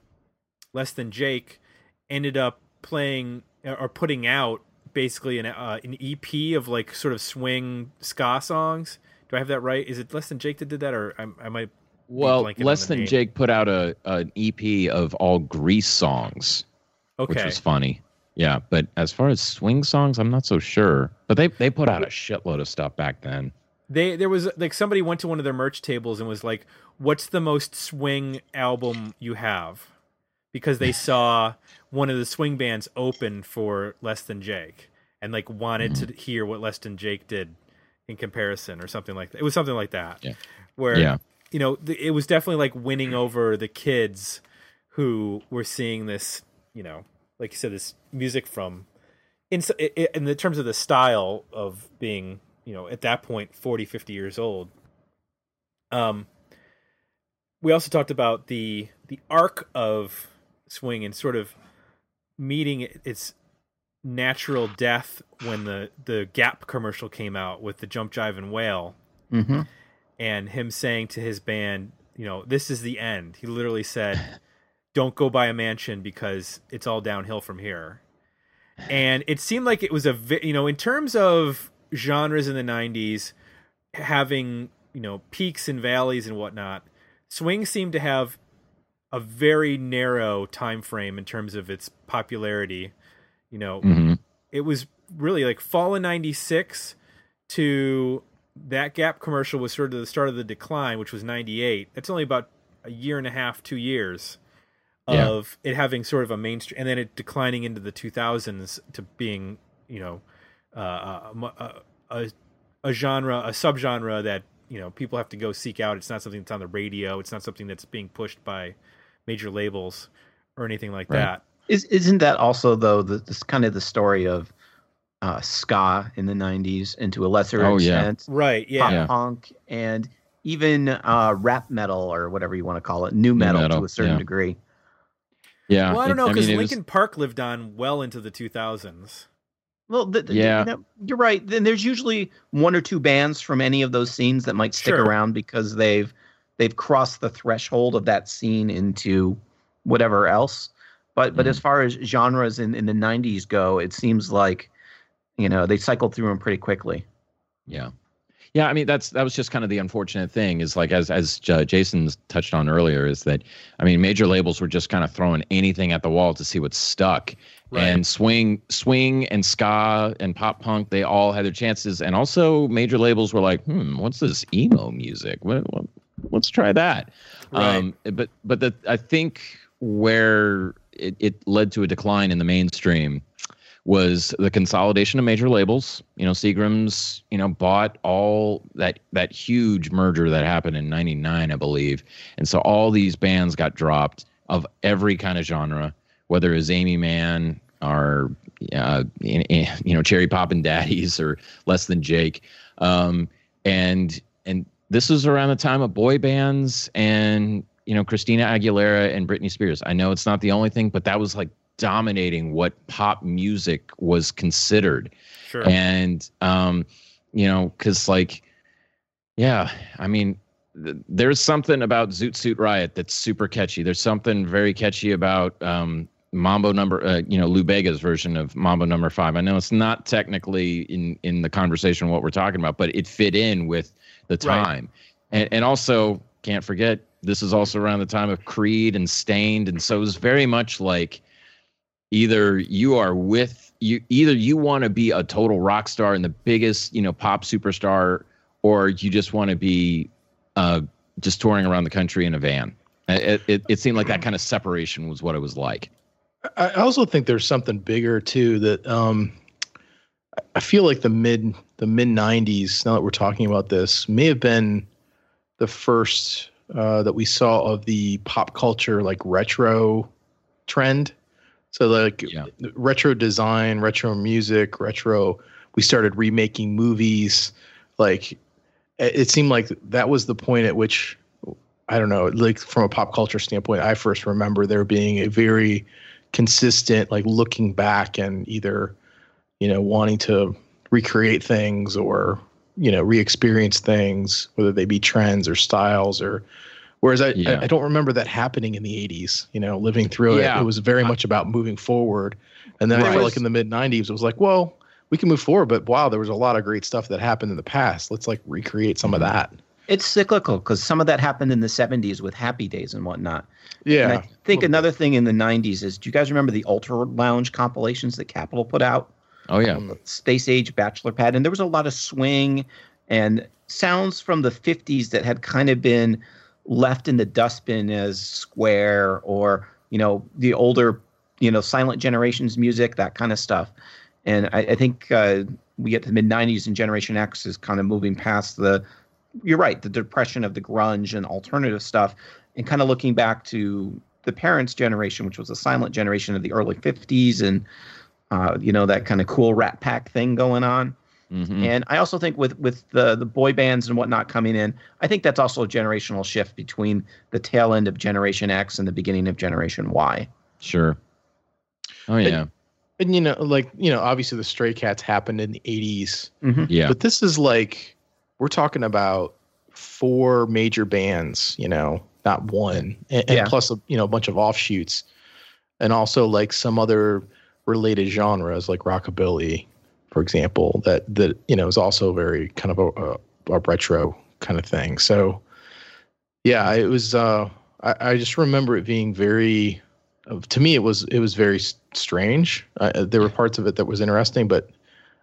less than jake ended up playing or putting out basically an uh, an ep of like sort of swing ska songs. Do i have that right? Is it less than jake that did that or i, I might Well, less than name. Jake put out a an EP of all Grease songs, which okay was funny. Yeah, but as far as swing songs, I'm not so sure. But they they put out a shitload of stuff back then. they there was like somebody went to one of their merch tables and was like what's the most swing album you have because they [LAUGHS] saw one of the swing bands open for less than jake and like wanted to mm-hmm. hear what less than jake did in comparison or something like that it was something like that Yeah. where Yeah. You know th- it was definitely like winning over the kids who were seeing this you know like you said this music from in in the terms of the style of being you know at that point 40 50 years old um we also talked about the the arc of swing and sort of meeting its natural death when the the gap commercial came out with the jump jive and wail. Mm-hmm. And him saying to his band, you know, this is the end. He literally said, [LAUGHS] "Don't go buy a mansion because it's all downhill from here." And it seemed like it was a, vi- you know, in terms of genres in the '90s, having you know peaks and valleys and whatnot, swing seemed to have a very narrow time frame in terms of its popularity. You know, hmm it was really like fall of 96 to that gap commercial was sort of the start of the decline which was 98 that's only about a year and a half two years Yeah. of it having sort of a mainstream and then it declining into the 2000s to being you know uh, a, a, a, a genre a subgenre that you know people have to go seek out it's not something that's on the radio it's not something that's being pushed by major labels or anything like Right. that Is isn't that also though the, this kind of the story of uh, ska in the '90s, and to a lesser Oh, yeah. extent, right pop yeah Yeah. punk, and even uh, rap metal or whatever you want to call it, new metal, metal, to a certain yeah. degree. Yeah. well i don't it- know because mean, it was- Linkin Park lived on well into the 2000s Well, the, the- Yeah. you know, you're right. Then there's usually one or two bands from any of those scenes that might stick Sure. around because they've they've crossed the threshold of that scene into whatever else. But but Mhm. as far as genres in, in the '90s go, it seems like you know they cycled through them pretty quickly. Yeah. Yeah, I mean that's that was just kind of the unfortunate thing is like as as uh, Jason's touched on earlier is that I mean major labels were just kind of throwing anything at the wall to see what stuck. Right. And swing swing and ska and pop punk they all had their chances and also major labels were like, "Hmm, what's this emo music? What, what, let's try that." Right. Um but but the I think where it, it led to a decline in the mainstream was the consolidation of major labels. You know, Seagram's, you know, bought all that that huge merger that happened in '99, I believe, and so all these bands got dropped of every kind of genre, whether it's Aimee Mann or uh, you know Cherry Poppin' Daddies or Less Than Jake, um, and and this was around the time of boy bands and you know Christina Aguilera and Britney Spears. I know it's not the only thing, but that was like dominating what pop music was considered. Sure. And um you know because like yeah i mean th- there's something about zoot suit riot that's super catchy. There's something very catchy about um mambo number uh, you know lou bega's version of mambo number five. I know it's not technically in in the conversation what we're talking about but it fit in with the Right. time. And and also can't forget this is also around the time of creed and Staind and so it was very much like either you are with you either you want to be a total rock star and the biggest you know pop superstar or you just want to be uh just touring around the country in a van it, it, it seemed like that kind of separation was what it was like I also think there's something bigger too that um, I- I feel like the mid the mid '90s. Now that we're talking about this, may have been the first uh, that we saw of the pop culture like retro trend. So like Yeah. retro design, retro music, retro. We started remaking movies. Like it it seemed like that was the point at which I don't know, like from a pop culture standpoint, I first remember there being a very consistent, like looking back and either, you know, wanting to recreate things or, you know, re-experience things, whether they be trends or styles or whereas I, Yeah. I, I don't remember that happening in the 80s, you know, living through Yeah. it. It was very much about moving forward. And then I Right. felt like in the mid 90s, it was like, well, we can move forward, but wow, there was a lot of great stuff that happened in the past. Let's like recreate some Mm-hmm. of that. It's cyclical because some of that happened in the 70s with Happy Days and whatnot. Yeah. And I think another thing in the 90s is do you guys remember the Ultra Lounge compilations that Capitol put out? Oh yeah. Space Age Bachelor Pad, and there was a lot of swing and sounds from the 50s that had kind of been left in the dustbin as square or you know the older you know silent generations music that kind of stuff. And i, I think uh, we get to the mid 90s and generation x is kind of moving past the you're right the depression of the grunge and alternative stuff and kind of looking back to the parents generation which was a silent generation of the early 50s and uh, you know that kind of cool rat pack thing going on Mhm. and I also think with with the the boy bands and whatnot coming in, I think that's also a generational shift between the tail end of Generation X and the beginning of Generation Y. Sure. Oh yeah. And you know, like, you know, obviously the Stray Cats happened in the 80s, Yeah. but this is like we're talking about four major bands, you know, not one. And, and Yeah. plus a, you know, a bunch of offshoots and also like some other related genres like rockabilly, for example, that that you know is also very kind of a, a, a retro kind of thing. So yeah, it was uh I, I just remember it being very uh, to me it was it was very strange. Uh, there were parts of it that was interesting, but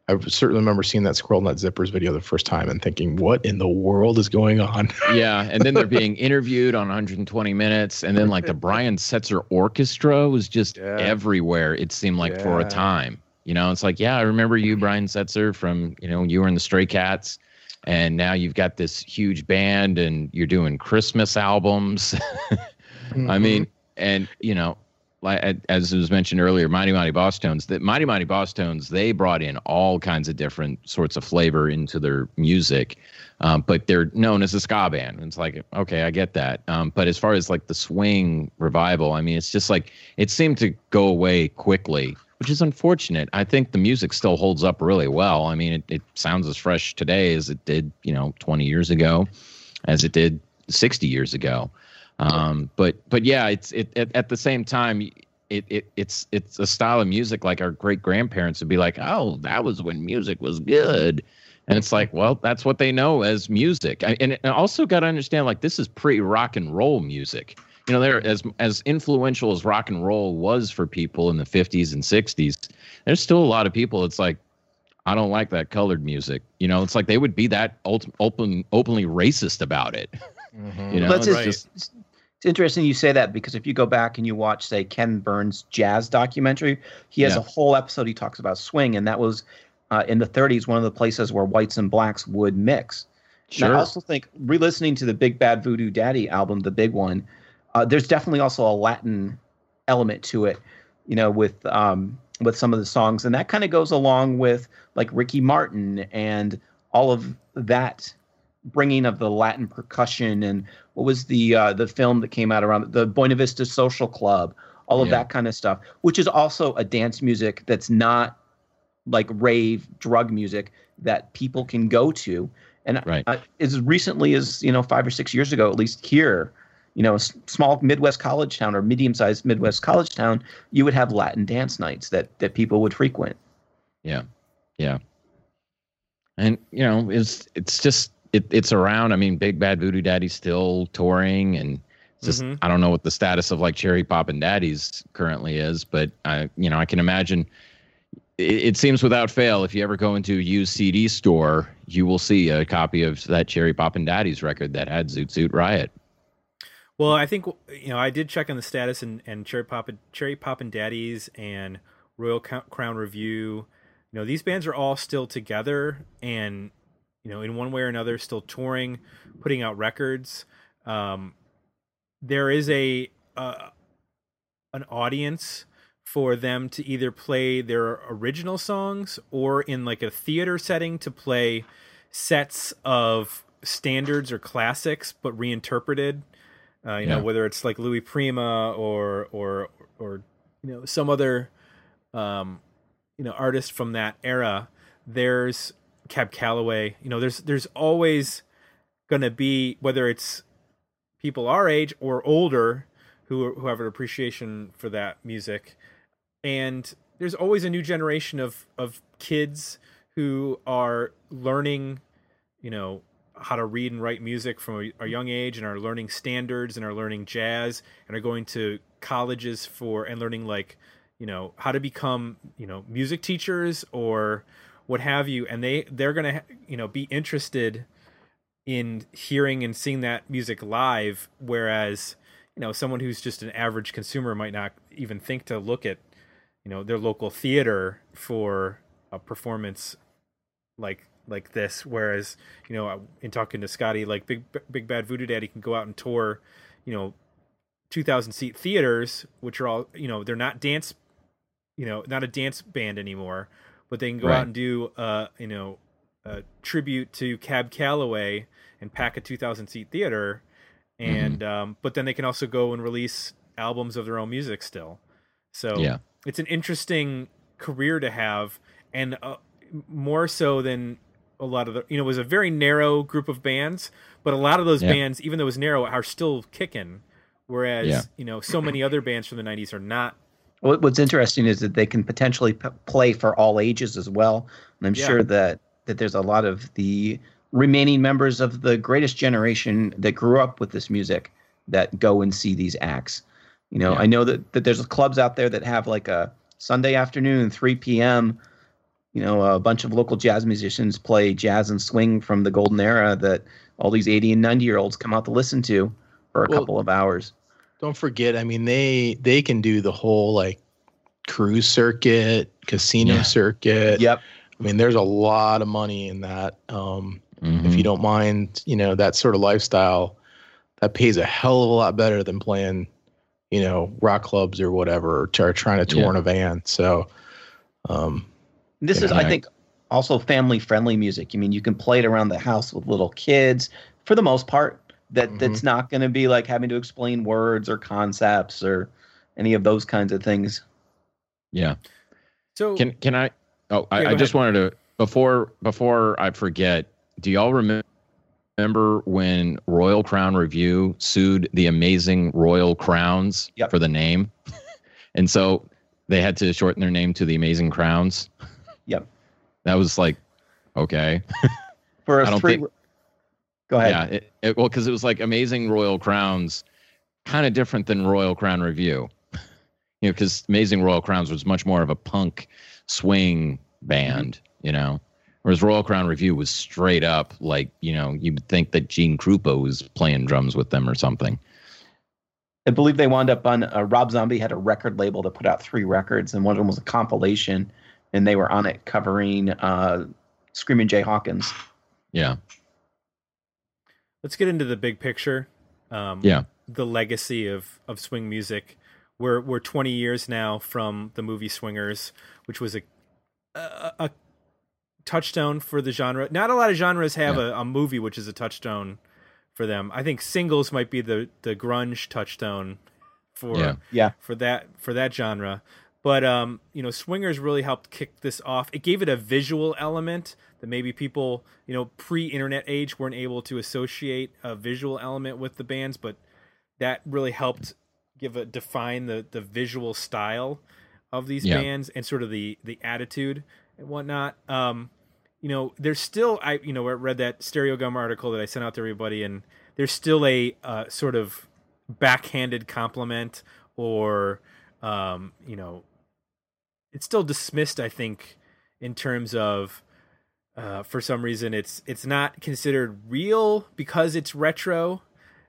I certainly remember seeing that Squirrel Nut Zippers video the first time and thinking, "What in the world is going on?" [LAUGHS] yeah, and then they're being interviewed on 120 minutes, and then like the Brian Setzer Orchestra was just [LAUGHS] Yeah. everywhere. It seemed like for a time. You know, it's like, yeah, I remember you, Brian Setzer, from you know, you were in the Stray Cats, and now you've got this huge band, and you're doing Christmas albums. [LAUGHS] I mean, and you know, like as was mentioned earlier, Mighty Mighty Bosstones. That Mighty Mighty Bosstones, they brought in all kinds of different sorts of flavor into their music, um, but they're known as a ska band. And it's like, okay, I get that. Um, but as far as like the swing revival, I mean, it's just like it seemed to go away quickly, which is unfortunate. I think the music still holds up really well. I mean, it, it sounds as fresh today as it did, you know, 20 years ago, as it did 60 years ago. Um, but but yeah, it's it, it at the same time. It, it it's it's a style of music like our great grandparents would be like, oh, that was when music was good, and it's like, well, that's what they know as music. I, and, and also got to understand, like, this is pre rock and roll music. You know, they're as as influential as rock and roll was for people in the 50s and 60s. There's still a lot of people. It's like, I don't like that colored music. You know, it's like they would be that ult- open openly racist about it. [LAUGHS] You know, Let's it's Right. just It's interesting you say that because if you go back and you watch, say, Ken Burns' jazz documentary, he has Yeah. a whole episode he talks about swing, and that was uh, in the 30s one of the places where whites and blacks would mix. And sure. I also think re-listening to the Big Bad Voodoo Daddy album, the big one, uh, there's definitely also a Latin element to it, you know, with um, with some of the songs, and that kind of goes along with like Ricky Martin and all of that bringing of the Latin percussion and what was the uh, the film that came out around the Buena Vista Social Club, all of Yeah. that kind of stuff, which is also a dance music that's not like rave drug music that people can go to. And Right. uh, as recently as you know five or six years ago, at least here, you know, a small Midwest college town or medium-sized Midwest college town, you would have Latin dance nights that that people would frequent. Yeah, yeah. And you know, it's it's just it, it's around. I mean, Big Bad Voodoo Daddy's still touring, and it's just Mhm. I don't know what the status of like Cherry Poppin' Daddies currently is, but I you know I can imagine. It, it seems without fail, if you ever go into a used CD store, you will see a copy of that Cherry Poppin' Daddies record that had Zoot Suit Riot. Well, I think you know I did check on the status and, and Cherry Pop Cherry Poppin' Daddies and Royal Crown Revue. You know these bands are all still together and you know in one way or another still touring, putting out records. Um, there is a uh, an audience for them to either play their original songs or in like a theater setting to play sets of standards or classics but reinterpreted. Uh, you Yeah. know, whether it's like Louis Prima or or or you know some other um, you know artist from that era. There's Cab Calloway. You know, there's there's always going to be whether it's people our age or older who who have an appreciation for that music, and there's always a new generation of of kids who are learning, you know, how to read and write music from a, a young age and are learning standards and are learning jazz and are going to colleges for and learning like you know how to become you know music teachers or what have you. And they they're gonna you know be interested in hearing and seeing that music live whereas you know someone who's just an average consumer might not even think to look at you know their local theater for a performance like like this whereas you know in talking to scotty like big big bad voodoo daddy can go out and tour you know 2000 seat theaters which are all you know they're not dance you know not a dance band anymore but they can go Right. out and do uh you know a tribute to cab calloway and pack a 2000 seat theater and um but then they can also go and release albums of their own music still so Yeah. it's an interesting career to have and uh, more so than a lot of the you know it was a very narrow group of bands but a lot of those Yeah. bands even though it was narrow are still kicking whereas Yeah. you know so many other bands from the 90s are not what's interesting is that they can potentially p- play for all ages as well, and I'm Yeah. sure that that there's a lot of the remaining members of the greatest generation that grew up with this music that go and see these acts. You know. I know that, that there's clubs out there that have like a Sunday afternoon, 3 p.m. You know, a bunch of local jazz musicians play jazz and swing from the golden era that all these 80 and 90 year olds come out to listen to for a Well, couple of hours. Don't forget, I mean, they they can do the whole like cruise circuit, casino Yeah. circuit. Yep. I mean, there's a lot of money in that. Um, If Mhm. you don't mind, you know, that sort of lifestyle, that pays a hell of a lot better than playing, you know, rock clubs or whatever, or trying to tour Yeah. in a van. So, um, This is, Yeah. I think, also family friendly music. I mean, you can play it around the house with little kids for the most part. That Mhm. that's not going to be like having to explain words or concepts or any of those kinds of things. Yeah. so Can can I? Oh, I, I just wanted to before before I forget. Do y'all remember remember when Royal Crown Revue sued the Amazing Royal Crowns Yep. for the name, [LAUGHS] and so they had to shorten their name to the Amazing Crowns. That was like, okay, [LAUGHS] For I a don't three. think- Go ahead. yeah. It, it, well, because it was like Amazing Royal Crowns, kind of different than Royal Crown Revue. [LAUGHS] You know, because Amazing Royal Crowns was much more of a punk swing band, you know. Whereas Royal Crown Revue was straight up like, you know, you'd think that Gene Krupa was playing drums with them or something. I believe they wound up on uh, Rob Zombie had a record label that put out three records, and one of them was a compilation, and they were on it covering uh, Screaming Jay Hawkins. Yeah. let's get into the big picture um Yeah. the legacy of of swing music we're we're 20 years now from the movie swingers which was a a, a touchstone for the genre not a lot of genres have a, a movie which is a touchstone for them i think singles might be the the grunge touchstone for Yeah. Yeah. for that for that genre but um you know swingers really helped kick this off it gave it a visual element that maybe people you know pre-internet age weren't able to associate a visual element with the bands but that really helped give a define the the visual style of these Yeah. bands and sort of the the attitude and whatnot um you know there's still i you know I read that Stereogum article that i sent out to everybody and there's still a uh, sort of backhanded compliment or um you know it's still dismissed i think in terms of uh, for some reason it's it's not considered real because it's retro.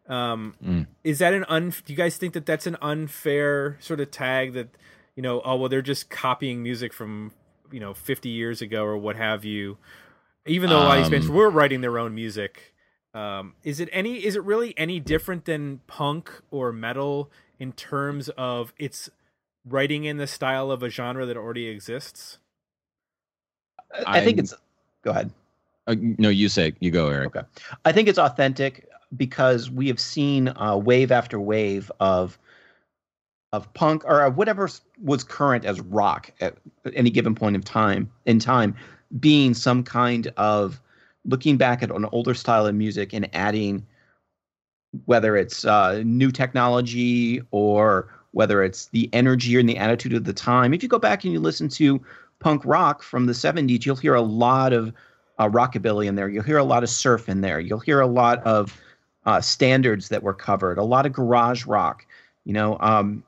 Um Mm. is that an un do you guys think that that's an unfair sort of tag that you know oh well they're just copying music from you know 50 years ago or what have you? Even though a lot of these bands Um, were writing their own music um is it any is it really any different than punk or metal in terms of its writing in the style of a genre that already exists? I, think I'm- it's. Go ahead. Uh, no, you say you go, Eric. Okay. I think it's authentic because we have seen uh, wave after wave of of punk or of whatever was current as rock at any given point of time in time being some kind of looking back at an older style of music and adding whether it's uh, new technology or whether it's the energy or the attitude of the time. If you go back and you listen to punk rock from the 70s, you'll hear a lot of uh, rockabilly in there. You'll hear a lot of surf in there. You'll hear a lot of uh, standards that were covered, a lot of garage rock. You know, um,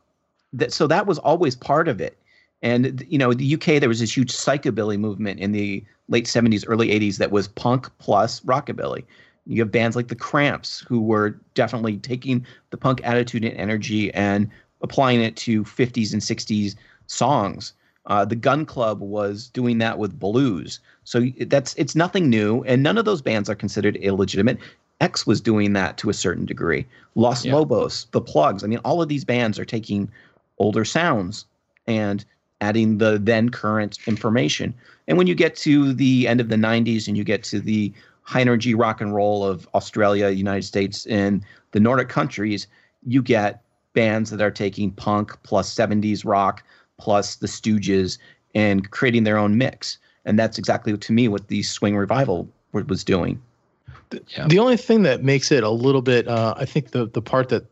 that so that was always part of it. And you know, the UK there was this huge psychobilly movement in the late '70s, early '80s that was punk plus rockabilly. You have bands like the Cramps who were definitely taking the punk attitude and energy and applying it to 50s and 60s songs. Uh, the Gun Club was doing that with blues. So that's it's nothing new, and none of those bands are considered illegitimate. X was doing that to a certain degree. Los Yeah. Lobos, the Plugz. I mean, all of these bands are taking older sounds and adding the then current information. And when you get to the end of the 90s and you get to the high energy rock and roll of Australia, United States, and the Nordic countries, you get bands that are taking punk plus 70s rock plus the Stooges and creating their own mix. And that's exactly to me what the swing revival was doing. Yeah. The only thing that makes it a little bit, uh, I think the the part that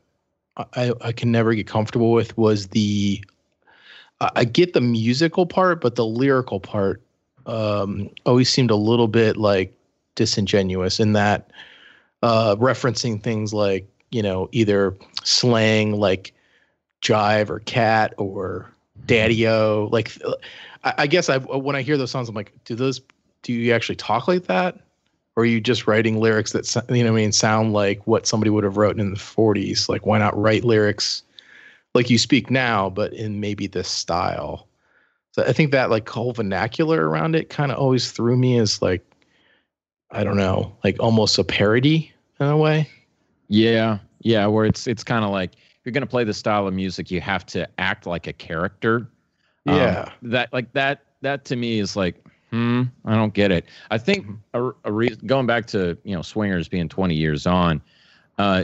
I, I can never get comfortable with was the. I I get the musical part, but the lyrical part um, always seemed a little bit like disingenuous in that uh, referencing things like you know either slang like jive or cat or mm-hmm. daddy-o like I, I guess I when I hear those songs I'm like do those do you actually talk like that? Or are you just writing lyrics that you know what I mean sound like what somebody would have written in the 40s like why not write lyrics like you speak now but in maybe this style? So I think that like whole vernacular around it kind of always threw me as like I don't know like almost a parody in a way Yeah, yeah, where it's it's kind of like if you're gonna play the style of music, you have to act like a character. Um, Yeah. that like that that to me is like, hmm, I don't get it. I think a, a re- going back to you know swingers being 20 years on, uh,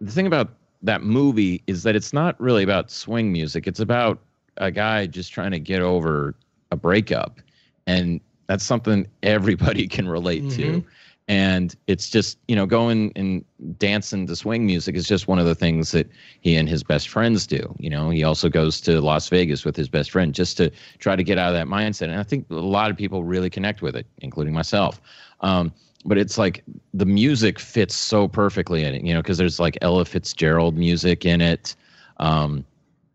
the thing about that movie is that it's not really about swing music. It's about a guy just trying to get over a breakup, and that's something [LAUGHS] everybody can relate to Mhm. And it's just you know going and dancing to swing music is just one of the things that he and his best friends do you know? He also goes to las vegas with his best friend just to try to get out of that mindset. And i think a lot of people really connect with it including myself. Um, but it's like the music fits so perfectly in it you know because there's like ella fitzgerald music in it. Um,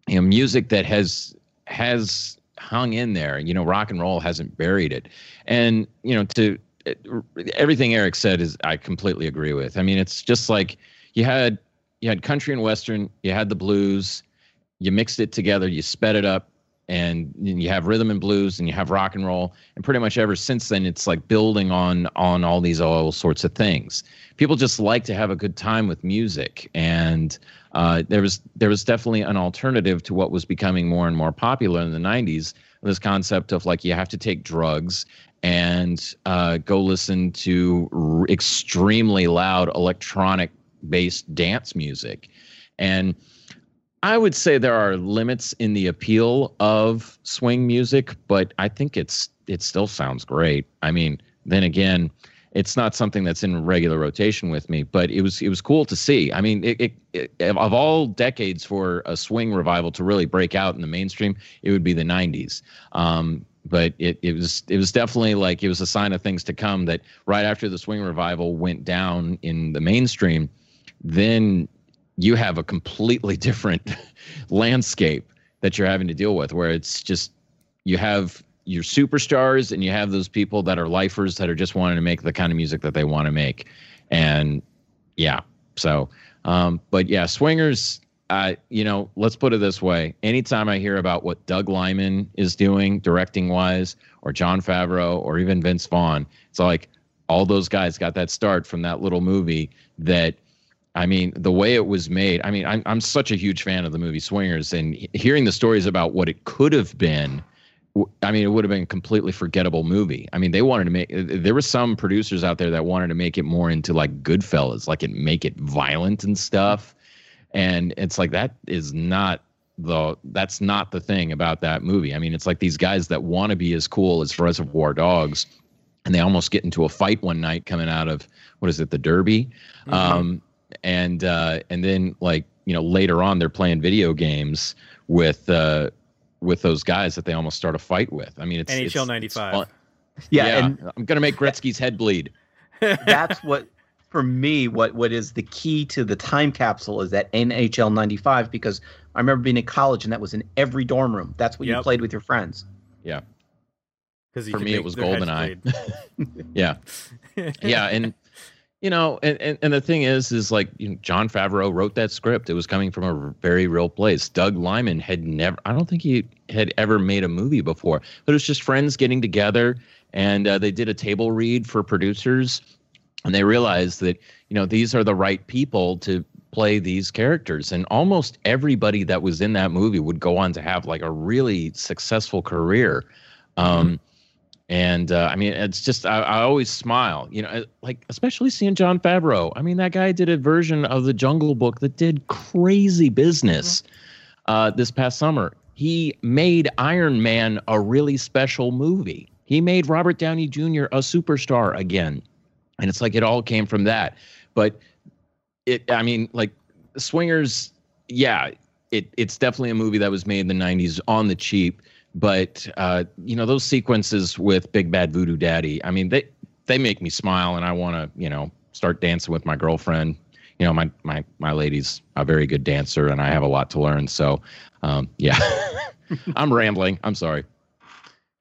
you know music that has has hung in there you know rock and roll hasn't buried it. And you know to everything Eric said is I completely agree with. I mean, it's just like you had you had country and western, you had the blues, you mixed it together, you sped it up, and you have rhythm and blues, and you have rock and roll, and pretty much ever since then, it's like building on on all these all sorts of things. People just like to have a good time with music, and uh, there was there was definitely an alternative to what was becoming more and more popular in the '90s. This concept of like you have to take drugs and uh, go listen to r- extremely loud electronic based dance music. And I would say there are limits in the appeal of swing music, but I think it's it still sounds great. I mean, then again, it's not something that's in regular rotation with me, but it was it was cool to see. I mean, it, it, it, of all decades for a swing revival to really break out in the mainstream, it would be the '90s. Um, but it, it was it was definitely like it was a sign of things to come that right after the swing revival went down in the mainstream then you have a completely [LAUGHS] different landscape that you're having to deal with where it's just you have your superstars and you have those people that are lifers that are just wanting to make the kind of music that they want to make. And yeah so um but yeah swingers uh, you know, let's put it this way. Anytime I hear about what Doug Liman is doing directing wise, or Jon Favreau, or even Vince Vaughn, it's like all those guys got that start from that little movie that I mean, the way it was made. I mean, I'm I'm such a huge fan of the movie Swingers, and hearing the stories about what it could have been. I mean, it would have been a completely forgettable movie. I mean, they wanted to make. There were some producers out there that wanted to make it more into like Goodfellas, like it make it violent and stuff. And it's like that is not the that's not the thing about that movie. I mean, it's like these guys that want to be as cool as Reservoir Dogs, and they almost get into a fight one night coming out of what is it, the Derby, um, and uh, and then like you know later on they're playing video games with uh, with those guys that they almost start a fight with. I mean, it's NHL it's- it's 95. fun. Yeah, and I'm gonna make Gretzky's head bleed. [LAUGHS] that's what for me what what is the key to the time capsule is that NHL 95 because I remember being in college and that was in every dorm room. That's what you played with your friends. Yeah. Because for me it was their heads GoldenEye. [LAUGHS] yeah, yeah, and [LAUGHS] you know, and, and and the thing is, is like you know, Jon Favreau wrote that script. It was coming from a very real place. Doug Liman had never, I don't think he had ever made a movie before, but it was just friends getting together, and uh, they did a table read for producers, and they realized that you know these are the right people to play these characters, and almost everybody that was in that movie would go on to have like a really successful career. Um, and uh, I mean, it's just I, I always smile, you know, like especially seeing Jon Favreau. I mean, that guy did a version of the Jungle Book that did crazy business uh, this past summer. He made Iron Man a really special movie. He made Robert Downey Jr. a superstar again, and it's like it all came from that. But it, I mean, like Swingers, yeah, it it's definitely a movie that was made in the '90s on the cheap but uh, you know those sequences with Big Bad Voodoo Daddy. I mean, they they make me smile, and I want to you know start dancing with my girlfriend. You know, my my my lady's a very good dancer, and I have a lot to learn. So, um, yeah, [LAUGHS] I'm rambling. I'm sorry.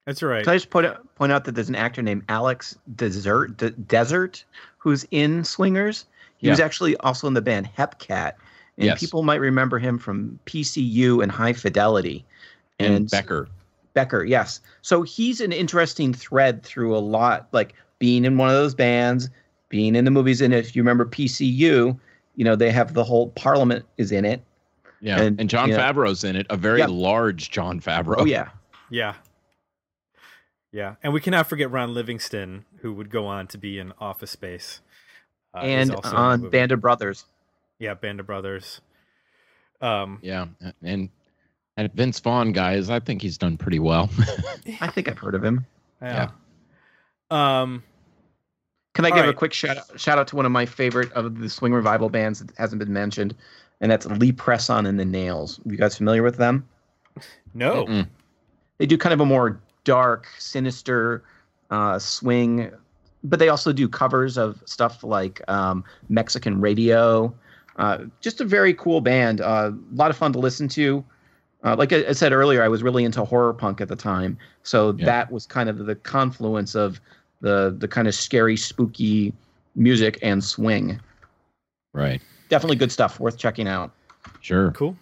That's right. Can I just point out, point out that there's an actor named Alex Desert D- Desert who's in Swingers. He was actually also in the band Hepcat, and Yes. people might remember him from PCU and High Fidelity. And, Becker. Becker, yes. So he's an interesting thread through a lot, like being in one of those bands, being in the movies. And if you remember PCU, you know, they have the whole Parliament is in it. Yeah, And, and, Jon you know- Favreau's in it. A very Yeah. large Jon Favreau. Oh, yeah. [LAUGHS] Yeah. Yeah. And we cannot forget Ron Livingston, who would go on to be in Office Space. uh, and also on. Band of Brothers. Yeah, Band of Brothers. Um, yeah, and and Vince Vaughn, guys, I think he's done pretty well. [LAUGHS] I think I've heard of him. yeah. Um, Can I All give a quick shout out, shout out to one of my favorite of the swing revival bands that hasn't been mentioned, and that's Lee Presson and the Nails. you guys familiar with them? no. Mm-mm. They do kind of a more dark, sinister uh, swing, but they also do covers of stuff like um, Mexican radio. Uh, just a very cool band. Uh, a lot of fun to listen to. Uh, like I, I said earlier, I was really into horror punk at the time, so Yeah. that was kind of the confluence of the the kind of scary, spooky music and swing. right. Definitely good stuff, worth checking out. Sure. Cool.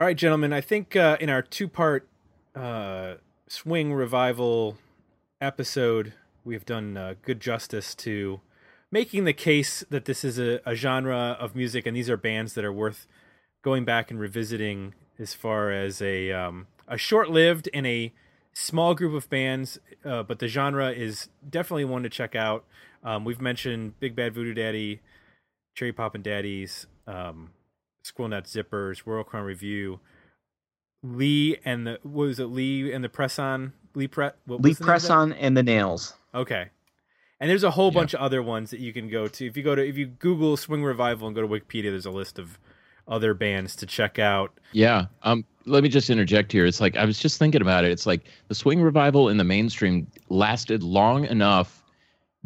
All right, gentlemen. I think uh, in our two-part uh, swing revival episode, we have done uh, good justice to making the case that this is a, a genre of music, and these are bands that are worth going back and revisiting as far as a um, a short-lived and a small group of bands, uh, but the genre is definitely one to check out. Um, we've mentioned Big Bad Voodoo Daddy, Cherry Poppin' Daddies, um, Squirrel Nut Zippers, Royal Crown Revue, Lee and the what was it? Lee and the Press On Lee Pre what Lee was the name of that? Presson and the Nails. Okay. And there's a whole Yeah. bunch of other ones that you can go to. If you go to if you Google Swing Revival and go to Wikipedia, there's a list of other bands to check out. Yeah. Um. Let me just interject here. It's like I was just thinking about it. It's like the swing revival in the mainstream lasted long enough,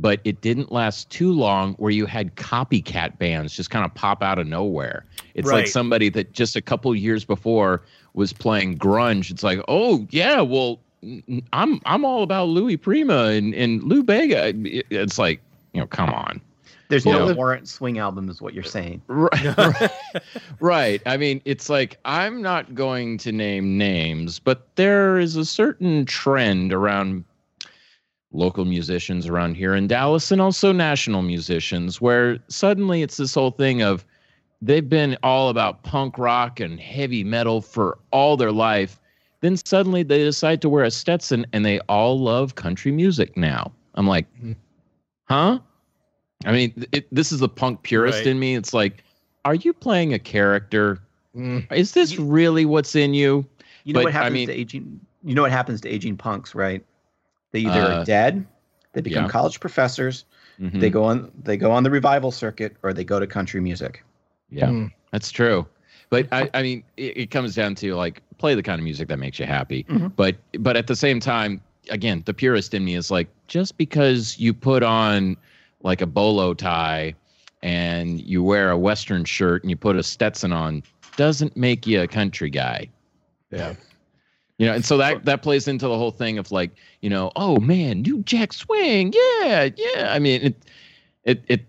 but it didn't last too long. Where you had copycat bands just kind of pop out of nowhere. It's Right. like somebody that just a couple years before was playing grunge. It's like, oh yeah, well, n- n- I'm I'm all about Louis Prima and and Lou Bega. It's like, you know, come on. There's Well, no the- warrant swing album, is what you're saying. [LAUGHS] Right, right, [LAUGHS] right. I mean, it's like I'm not going to name names, but there is a certain trend around local musicians around here in Dallas and also national musicians where suddenly it's this whole thing of they've been all about punk rock and heavy metal for all their life. Then suddenly they decide to wear a Stetson and they all love country music now. I'm like, Mhm. huh? I mean, it, this is the punk purist Right. in me. It's like, are you playing a character? Mm, Is this really what's in you? You know But, what I happens mean- to aging? You know what happens to aging punks, right? They either Uh, are dead, they become yeah. college professors, Mhm. they go on they go on the revival circuit, or they go to country music. Yeah, Mm. that's true. But I, I mean, it, it comes down to like play the kind of music that makes you happy. Mhm. But but at the same time, again, the purist in me is like just because you put on like a bolo tie and you wear a western shirt and you put a Stetson on doesn't make you a country guy. yeah. You know, and so that that plays into the whole thing of like, you know, oh man, new jack swing, yeah, yeah. I mean, it, it, it,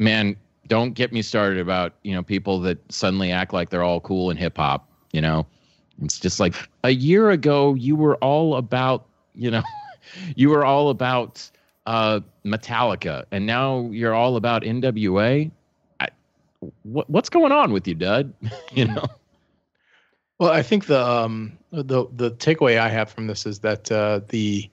man, don't get me started about you know people that suddenly act like they're all cool in hip hop. You know, it's just like a year ago you were all about, you know, [LAUGHS] you were all about uh Metallica, and now you're all about NWA. I, what what's going on with you, Dud? [LAUGHS] you know. Well, I think the um the the takeaway I have from this is that uh, the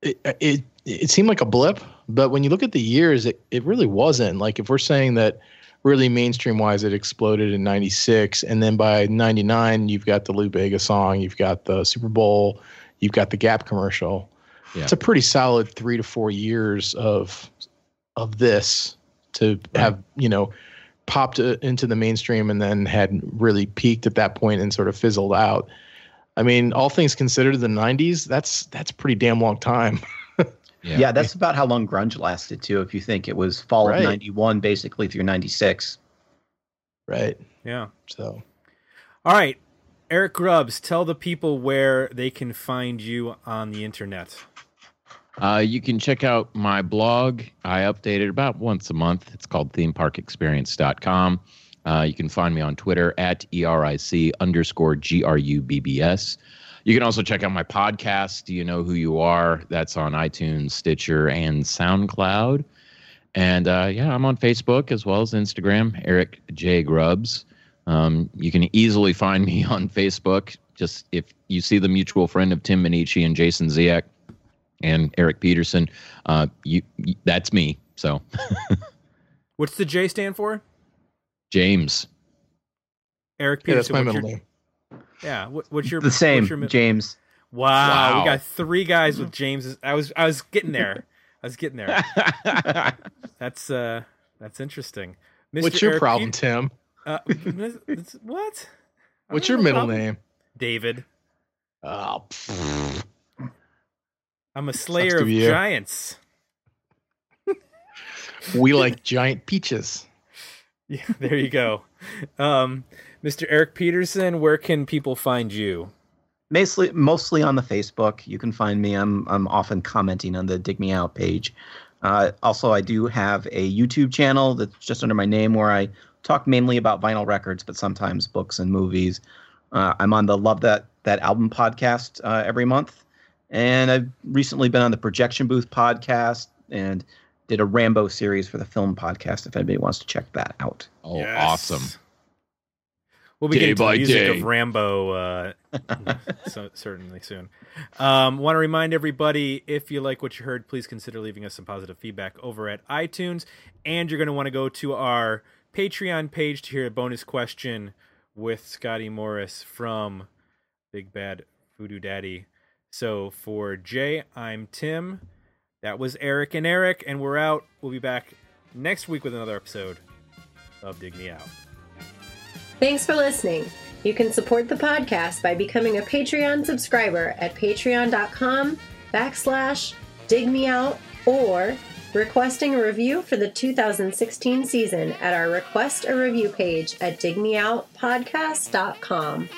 it, it it seemed like a blip, but when you look at the years, it it really wasn't. Like if we're saying that really mainstream wise, it exploded in '96, and then by '99, you've got the Lou Bega song, you've got the Super Bowl, you've got the Gap commercial. Yeah. It's a pretty solid three to four years of of this to have you know popped uh, into the mainstream and then had really peaked at that point and sort of fizzled out. I mean, all things considered, the '90s that's that's pretty damn long time. [LAUGHS] Yeah, that's about how long grunge lasted too. If you think it was fall Right. of '91, basically through '96. right. Yeah. So All right, Eric Grubbs, tell the people where they can find you on the internet. Uh, you can check out my blog. I update it about once a month. It's called themeparkexperience.com. Uh, you can find me on Twitter at ERIC underscore GRUBBS. You can also check out my podcast, Do You Know Who You Are? That's on iTunes, Stitcher, and SoundCloud. And uh, yeah, I'm on Facebook as well as Instagram, Eric J. Grubbs. Um, you can easily find [LAUGHS] me on Facebook. Just if you see the mutual friend of Tim Minichi and Jason Ziak, and Eric Peterson. Uh, you, you that's me. So [LAUGHS] What's the J stand for? James. Eric Peterson. yeah, that's Peterson. my what's middle your, name. Yeah. What, what's your The same, your James. Wow, Wow. we got three guys with James. I was I was getting there. I was getting there. [LAUGHS] That's uh that's interesting. Mr. What's your Eric problem, Pe- Tim? uh, [LAUGHS] it's- what? What's your middle problem. name? David. Oh, pfft. I'm a slayer of you. giants. [LAUGHS] we like giant peaches. [LAUGHS] Yeah, there you go. Um, Mr. Eric Peterson, where can people find you? Mostly, mostly on the Facebook. You can find me. I'm I'm often commenting on the Dig Me Out page. Uh, also, I do have a YouTube channel that's just under my name where I talk mainly about vinyl records, but sometimes books and movies. Uh, I'm on the Love That That Album podcast uh, every month, and I've recently been on the Projection Booth podcast and did a Rambo series for the film podcast. If anybody wants to check that out. Oh, Yes. awesome. We'll be Day getting to by the music day. of Rambo uh, [LAUGHS] so, certainly soon. Um, Want to remind everybody if you like what you heard, please consider leaving us some positive feedback over at iTunes. And you're going to want to go to our Patreon page to hear a bonus question with Scotty Morris from Big Bad Voodoo Daddy. So for Jay, I'm Tim. That was Eric and Eric, and we're out. We'll be back next week with another episode of Dig Me Out. Thanks for listening. You can support the podcast by becoming a Patreon subscriber at patreon.com backslash dig me out or requesting a review for the 2016 season at our request a review page at digmeoutpodcast.com.